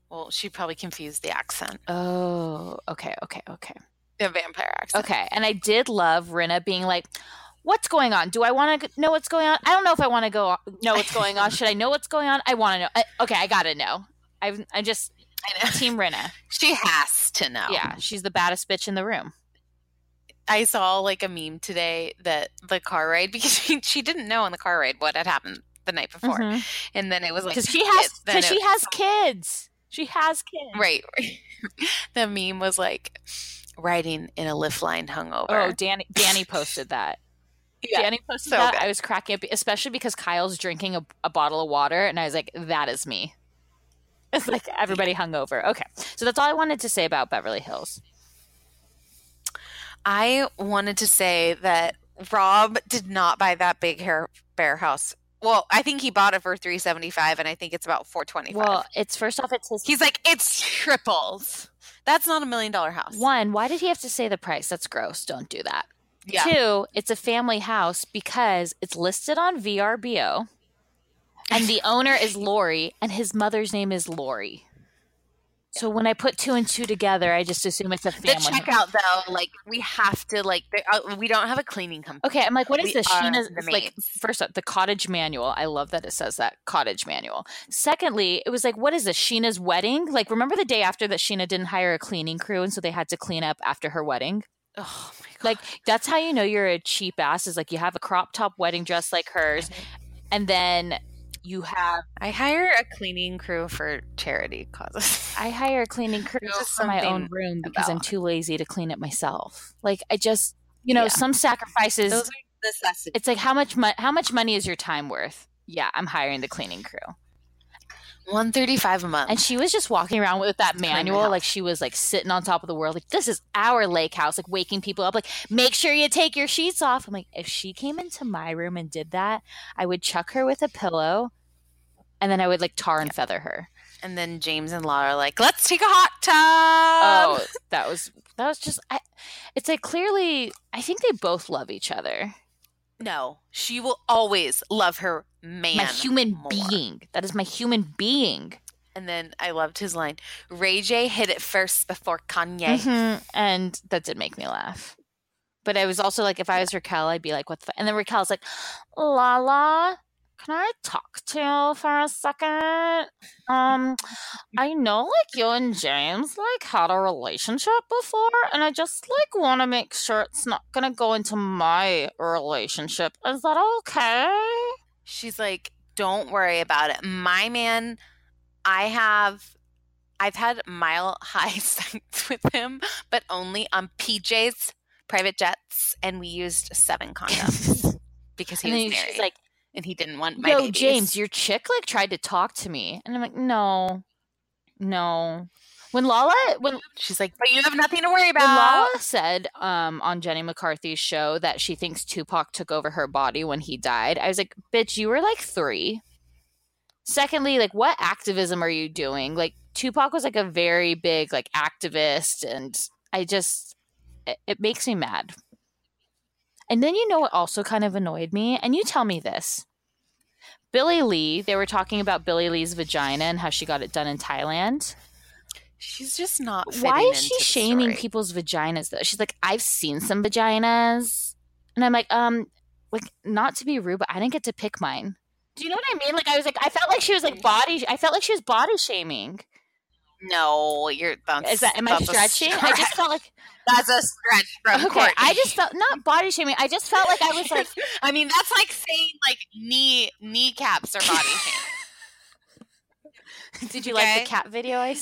Speaker 1: Well, she probably confused the accent.
Speaker 2: Oh, okay, okay, okay,
Speaker 1: The vampire accent.
Speaker 2: okay. And I did love Rinna being like. What's going on? Do I want to know what's going on? I don't know if I want to go know what's going on. Should I know what's going on? I want to know. I, okay, I gotta know. I I just
Speaker 1: I.
Speaker 2: Team Rinna.
Speaker 1: She has to know.
Speaker 2: Yeah, she's the baddest bitch in the room.
Speaker 1: I saw like a meme today that the car ride because she, she didn't know on the car ride what had happened the night before, mm-hmm. and then it was like
Speaker 2: Because she has because she has kids. She has kids.
Speaker 1: right. the meme was like riding in a lift line hungover.
Speaker 2: Oh, Danny Danny posted that.
Speaker 1: Yeah,
Speaker 2: Danny posted
Speaker 1: so
Speaker 2: that.
Speaker 1: good.
Speaker 2: I was cracking up, especially because Kyle's drinking a, a bottle of water, and I was like, "That is me." It's like everybody hungover. Okay, so that's all I wanted to say about Beverly Hills.
Speaker 1: I wanted to say that Rob did not buy that big hair bear house. Well, I think he bought it for three seventy five, and I think it's about four twenty five.
Speaker 2: Well, it's first off, it's his
Speaker 1: He's like, it's triples. That's not a million dollar house.
Speaker 2: one. Why did he have to say the price? That's gross. Don't do that.
Speaker 1: Yeah.
Speaker 2: Two, it's a family house because it's listed on VRBO, and the owner is Lori, and his mother's name is Lori. So when I put two and two together, I just assume it's a family.
Speaker 1: The checkout though, like we have to like uh, we don't have a cleaning company.
Speaker 2: Okay, I'm like, what is
Speaker 1: We
Speaker 2: this?
Speaker 1: Scheana's
Speaker 2: like first up, the cottage manual. I love that it says that cottage manual. Secondly, it was like, what is this? Scheana's wedding? Like, remember the day after that Scheana didn't hire a cleaning crew, and so they had to clean up after her wedding.
Speaker 1: Oh my god!
Speaker 2: Like that's how you know you're a cheap ass. Is like you have a crop top wedding dress like hers, mm-hmm. and then you have
Speaker 1: I hire a cleaning crew for charity causes.
Speaker 2: I hire a cleaning crew
Speaker 1: There's just
Speaker 2: for my own room because I'm too lazy to clean it myself. Like I just, you know,
Speaker 1: Yeah.
Speaker 2: some sacrifices.
Speaker 1: Those are necessities.
Speaker 2: it's like how much mo- how much money is your time worth? Yeah, I'm hiring the cleaning crew.
Speaker 1: One thirty five a month.
Speaker 2: And she was just walking around with that manual, like she was like sitting on top of the world. Like this is our lake house, like waking people up. Like make sure you take your sheets off. I'm like, if she came into my room and did that, I would chuck her with a pillow, and then I would like tar and feather her.
Speaker 1: and then James and Laura are like, let's take a hot tub.
Speaker 2: oh, that was that was just. I, it's like clearly, I think they both love each other.
Speaker 1: no, she will always love her man.
Speaker 2: my human
Speaker 1: more.
Speaker 2: being. That is my human being.
Speaker 1: And then I loved his line. Ray J hit it first before Kanye.
Speaker 2: Mhm. And that did make me laugh. But I was also like, if I was Raquel, I'd be like, what the fuck? And then Raquel's like, Lala, can I talk to you for a second? Um, I know like you and James like had a relationship before, and I just like want to make sure it's not gonna go into my relationship. Is that okay?
Speaker 1: She's like, don't worry about it. My man, I have, I've had mile high sex with him, but only on PJ's private jets, and we used seven condoms because he
Speaker 2: and
Speaker 1: was married.
Speaker 2: like,
Speaker 1: and he didn't want my
Speaker 2: Yo,
Speaker 1: babies.
Speaker 2: James, your chick like tried to talk to me, and I'm like, no, no. When Lala, when
Speaker 1: She's like, but you have nothing to worry about. when.
Speaker 2: Lala said um, on Jenny McCarthy's show that she thinks Tupac took over her body when he died, I was like, bitch, you were like three. Secondly, like, what activism are you doing? Like, Tupac was like a very big like activist, and I just it, it makes me mad. And then you know what also kind of annoyed me, and you tell me this. Billie Lee, they were talking about Billie Lee's vagina and how she got it done in Thailand.
Speaker 1: She's just not.
Speaker 2: Why is she shaming
Speaker 1: story.
Speaker 2: people's vaginas though? She's like, I've seen some vaginas, and I'm like, um, like not to be rude, but I didn't get to pick mine. Do you know what I mean? Like, I was like, I felt like she was like body. I felt like she was body shaming.
Speaker 1: No, you're. That's,
Speaker 2: Is that am I stretching? I just felt like
Speaker 1: that's a stretch from
Speaker 2: okay.
Speaker 1: Courtney.
Speaker 2: I just felt not body shaming. I just felt like I was like,
Speaker 1: I mean, that's like saying like knee kneecaps are body shaming.
Speaker 2: did you like the cat video I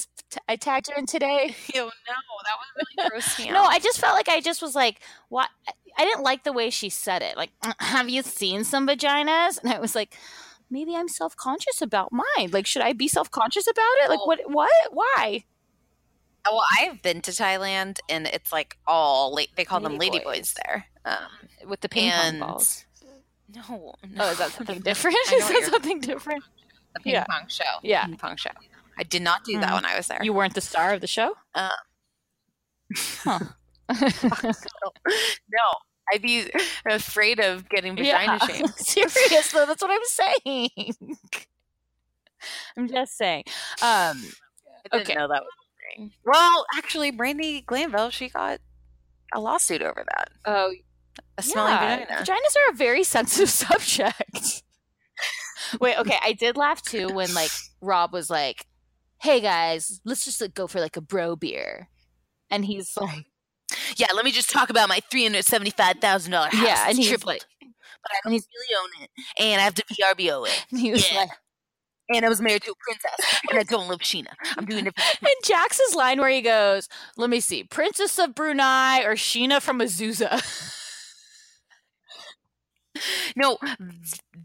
Speaker 2: I tagged you in today?
Speaker 1: Ew, no, that was really gross me
Speaker 2: No. I just felt like I just was like, what? I didn't like the way she said it. Like, have you seen some vaginas? And I was like, maybe I'm self conscious about mine. Like, should I be self conscious about it? Like, what? What? Why?
Speaker 1: Oh, Well, I've been to Thailand, and it's like all la- they call them ladyboys
Speaker 2: boys.
Speaker 1: there. Um,
Speaker 2: With the ping pong balls.
Speaker 1: no, no,
Speaker 2: Oh, is that something different? Is that something different?
Speaker 1: The ping
Speaker 2: Yeah.
Speaker 1: pong show.
Speaker 2: Yeah.
Speaker 1: ping pong show. I did not do that
Speaker 2: Mhm.
Speaker 1: when I was there.
Speaker 2: You weren't the star of the show?
Speaker 1: Uh,
Speaker 2: Huh.
Speaker 1: no, I'd be afraid of getting vagina
Speaker 2: Yeah.
Speaker 1: shamed.
Speaker 2: Serious though, that's what I'm saying. I'm just saying. Um,
Speaker 1: I didn't
Speaker 2: Okay.
Speaker 1: know that was thing. Well, actually, Brandi Glanville, she got a lawsuit over that.
Speaker 2: oh,
Speaker 1: A smelling
Speaker 2: yeah,
Speaker 1: vagina.
Speaker 2: vaginas are a very sensitive subject. Wait, okay, I did laugh too when like Rob was like, "Hey guys, let's just like, go for like a bro beer," and he's like,
Speaker 1: Yeah, let me just talk about my three hundred seventy-five thousand dollar house.
Speaker 2: "Yeah," and
Speaker 1: It's
Speaker 2: he's like,
Speaker 1: but I don't really own it, and I have to VRBO it,
Speaker 2: and he was
Speaker 1: Yeah.
Speaker 2: like,
Speaker 1: and I was married to a princess, and I don't love Scheana. I'm doing it.
Speaker 2: And Jax's line where he goes, "Let me see, Princess of Brunei or Scheana from Azusa."
Speaker 1: no,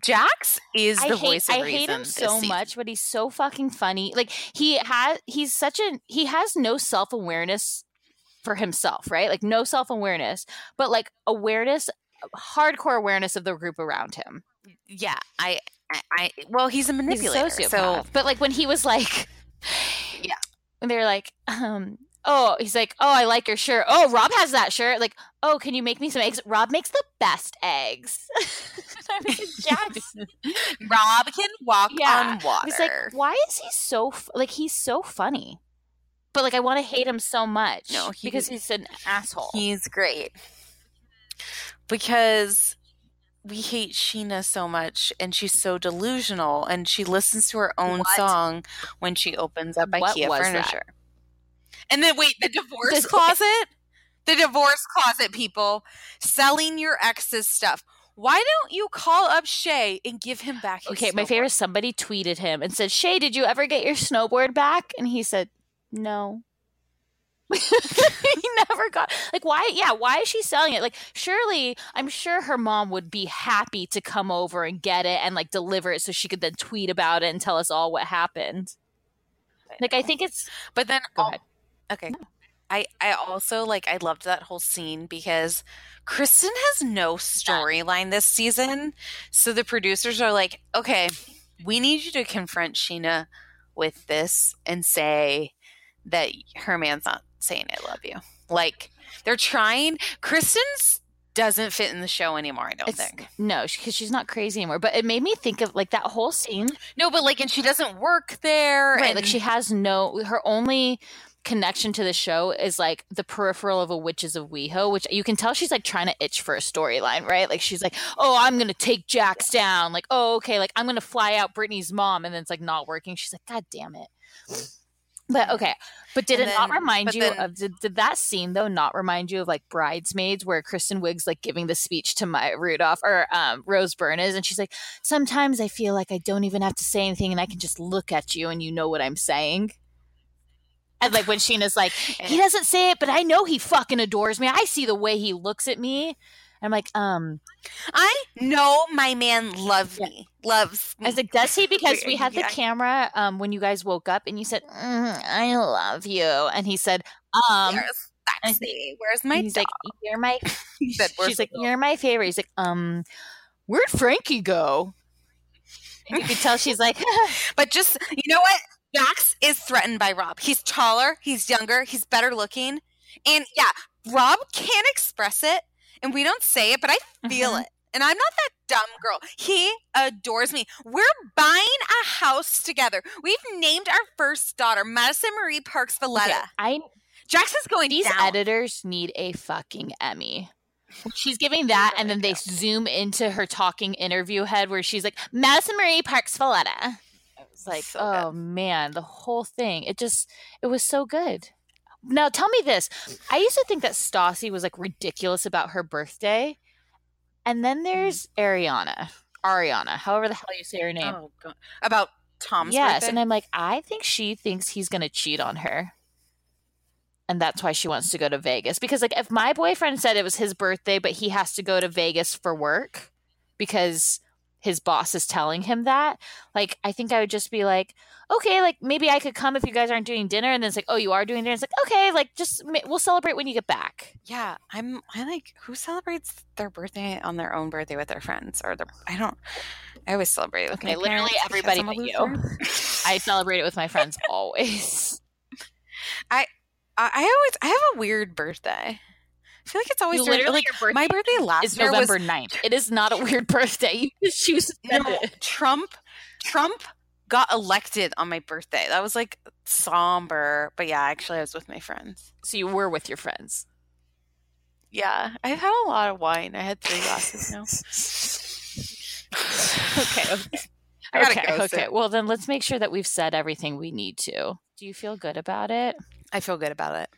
Speaker 1: Jax is the
Speaker 2: I hate,
Speaker 1: voice of
Speaker 2: I
Speaker 1: reason.
Speaker 2: hate him so
Speaker 1: season.
Speaker 2: much, but he's so fucking funny. Like he has, he's such a he has no self awareness for himself, right? Like no self awareness, but like awareness, hardcore awareness of the group around him.
Speaker 1: Yeah, I, I, I well, he's a
Speaker 2: He's a
Speaker 1: manipulator.
Speaker 2: sociopath.
Speaker 1: So
Speaker 2: but like when he was like,
Speaker 1: Yeah.
Speaker 2: when they were like, um. Oh, he's like, oh, I like your shirt. Oh, Rob has that shirt. Like, oh, can you make me some eggs? Rob makes the best eggs. I was like,
Speaker 1: Rob can walk
Speaker 2: Yeah.
Speaker 1: on water.
Speaker 2: Was like, why is he so f- like he's so funny, but like I want to hate him so much.
Speaker 1: No, he-
Speaker 2: because he's an asshole.
Speaker 1: He's great. Because we hate Scheana so much and she's so delusional and she listens to her own
Speaker 2: What?
Speaker 1: song when she opens up
Speaker 2: What
Speaker 1: IKEA
Speaker 2: was that?
Speaker 1: And then wait, the divorce
Speaker 2: This-
Speaker 1: closet? The divorce closet people selling your ex's stuff. Why don't you call up Shay and give him back his
Speaker 2: okay, my
Speaker 1: snowboard?
Speaker 2: favorite. Somebody tweeted him and said, "Shay, did you ever get your snowboard back?" And he said, "No." he never got like why yeah why is she selling it like surely i'm sure her mom would be happy to come over and get it and like deliver it so she could then tweet about it and tell us all what happened like i think it's
Speaker 1: But then
Speaker 2: Go
Speaker 1: Okay. I I also like I loved that whole scene because Kristen has no storyline this season. So the producers are like, "Okay, we need you to confront Scheana with this and say that her man's not saying I love you." Like they're trying Kristen's doesn't fit in the show anymore, I don't
Speaker 2: it's
Speaker 1: think.
Speaker 2: no because she's not crazy anymore but it made me think of like that whole scene
Speaker 1: No, but like and she doesn't work there
Speaker 2: right
Speaker 1: and
Speaker 2: like she has no her only connection to the show is like the peripheral of a witches of weho which you can tell she's like trying to itch for a storyline right? Like she's like oh i'm gonna take jax down. Like oh okay like i'm gonna fly out brittany's mom and then it's like not working. She's like god damn it. But okay. But did
Speaker 1: And
Speaker 2: it not remind you
Speaker 1: then-
Speaker 2: of did, did that scene though not remind you of like bridesmaids where kristen wiig's like giving the speech to maya rudolph or um, rose byrne is and she's like sometimes i feel like i don't even have to say anything and i can just look at you and you know what i'm saying and like when Scheana's like, he doesn't say it, but I know he fucking adores me. I see the way he looks at me. I'm like, um,
Speaker 1: I know my man loves me. Loves Me.
Speaker 2: I was like, does he? Because we had the
Speaker 1: Yeah.
Speaker 2: camera um when you guys woke up and you said, mm, I love you. And he said, um,
Speaker 1: Where's
Speaker 2: I
Speaker 1: Sexy? Where's my
Speaker 2: he's
Speaker 1: dog?
Speaker 2: like, you're my,
Speaker 1: He said,
Speaker 2: she's like,
Speaker 1: dog?"
Speaker 2: you're my favorite. He's like, um, where'd Frankie go? And you could tell she's like,
Speaker 1: But just you know what? Jax is threatened by Rob. He's taller, he's younger, he's better looking. And yeah, Rob can't express it and we don't say it, but I feel
Speaker 2: Mhm.
Speaker 1: it. And I'm not that dumb girl. He adores me. We're buying a house together. We've named our first daughter Madison Marie Parks Valletta.
Speaker 2: okay, I
Speaker 1: Jax is going to
Speaker 2: these
Speaker 1: down.
Speaker 2: editors need a fucking Emmy. She's giving that, and then they zoom into her talking interview head where she's like, Madison Marie Parks Valletta. I was like,
Speaker 1: So
Speaker 2: oh man, the whole thing. It just, it was so good. Now tell me this. I used to think that Stassi was like ridiculous about her birthday. And then mm-hmm. there's Ariana. Ariana, however the hell you say her name.
Speaker 1: Oh, God. About Tom's
Speaker 2: yes,
Speaker 1: birthday?
Speaker 2: and I'm like, I think she thinks he's gonna cheat on her. And that's why she wants to go to Vegas. Because like if my boyfriend said it was his birthday, but he has to go to Vegas for work because his boss is telling him that, like I think I would just be like, okay, like maybe I could come if you guys aren't doing dinner. And then it's like, oh, you are doing dinner. It's like, okay, like just we'll celebrate when you get back.
Speaker 1: Yeah, I'm. I like who celebrates their birthday on their own birthday with their friends or their. I don't. I always celebrate with
Speaker 2: Okay,
Speaker 1: my
Speaker 2: literally everybody but you. I celebrate it with my friends always.
Speaker 1: I, I always. I have a weird birthday. I feel like it's always during,
Speaker 2: literally-
Speaker 1: like
Speaker 2: birthday
Speaker 1: my birthday last year
Speaker 2: November
Speaker 1: was
Speaker 2: 9th. It is not a weird birthday. You just choose
Speaker 1: no. Trump. Trump got elected on my birthday. That was like somber, but yeah, actually, I was with my friends.
Speaker 2: So you were with your friends.
Speaker 1: Yeah, I've had a lot of wine. I had three glasses now.
Speaker 2: okay. Okay.
Speaker 1: I
Speaker 2: okay.
Speaker 1: go
Speaker 2: okay. Well, then let's make sure that we've said everything we need to. Do you feel good about it?
Speaker 1: I feel good about it.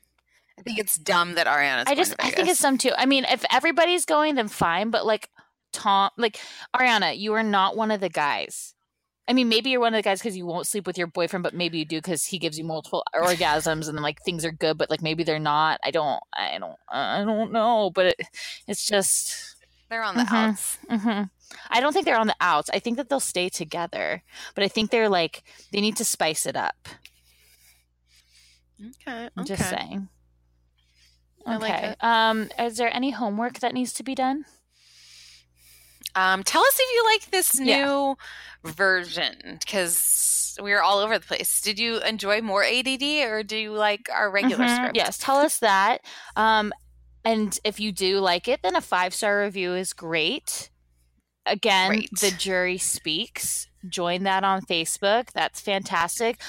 Speaker 1: I think it's dumb that Ariana's.
Speaker 2: I
Speaker 1: going
Speaker 2: just,
Speaker 1: to
Speaker 2: I think it's dumb too. I mean, if everybody's going, then fine. But like Tom, like Ariana, you are not one of the guys. I mean, maybe you're one of the guys because you won't sleep with your boyfriend, but maybe you do because he gives you multiple orgasms and like things are good, but like maybe they're not. I don't, I don't, I don't know. But it, it's just.
Speaker 1: They're on the
Speaker 2: Mhm.
Speaker 1: outs.
Speaker 2: hmm I don't think they're on the outs. I think that they'll stay together, but I think they're like they need to spice it up.
Speaker 1: Okay.
Speaker 2: I'm just saying.
Speaker 1: I like
Speaker 2: Okay. um, is there any homework that needs to be done?
Speaker 1: Um, tell us if you like this
Speaker 2: Yeah.
Speaker 1: new version because we were all over the place. Did you enjoy more ADD or do you like our regular
Speaker 2: Mhm.
Speaker 1: script?
Speaker 2: Yes, tell us that. Um, and if you do like it, then a five star review is great. Again,
Speaker 1: Great.
Speaker 2: the jury speaks. Join that on Facebook. That's fantastic.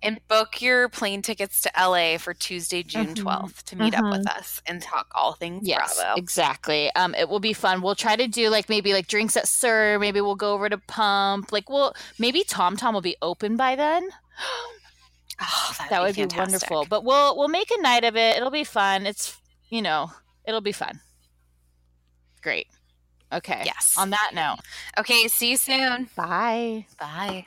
Speaker 1: And book your plane tickets to LA for Tuesday, June
Speaker 2: Mhm.
Speaker 1: 12th to meet up
Speaker 2: Mhm.
Speaker 1: with us and talk all things
Speaker 2: Yes,
Speaker 1: Bravo.
Speaker 2: exactly. Um, it will be fun. We'll try to do like maybe like drinks at SUR. Maybe we'll go over to Pump. Like, we'll maybe Tom Tom will be open by then.
Speaker 1: Oh,
Speaker 2: that would be wonderful. But we'll we'll make a night of it. It'll be fun. It's you know it'll be fun. Great. Okay.
Speaker 1: Yes.
Speaker 2: On that note,
Speaker 1: Okay, see you soon.
Speaker 2: bye.
Speaker 1: Bye.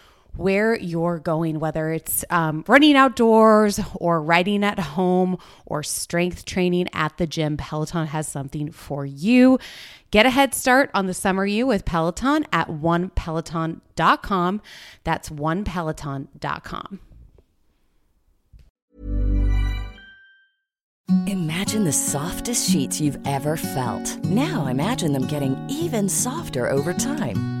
Speaker 3: where you're going, whether it's um, running outdoors or riding at home or strength training at the gym, Peloton has something for you. Get a head start on the summer you with Peloton at onepeloton.com. That's onepeloton.com.
Speaker 4: Imagine the softest sheets you've ever felt. Now imagine them getting even softer over time.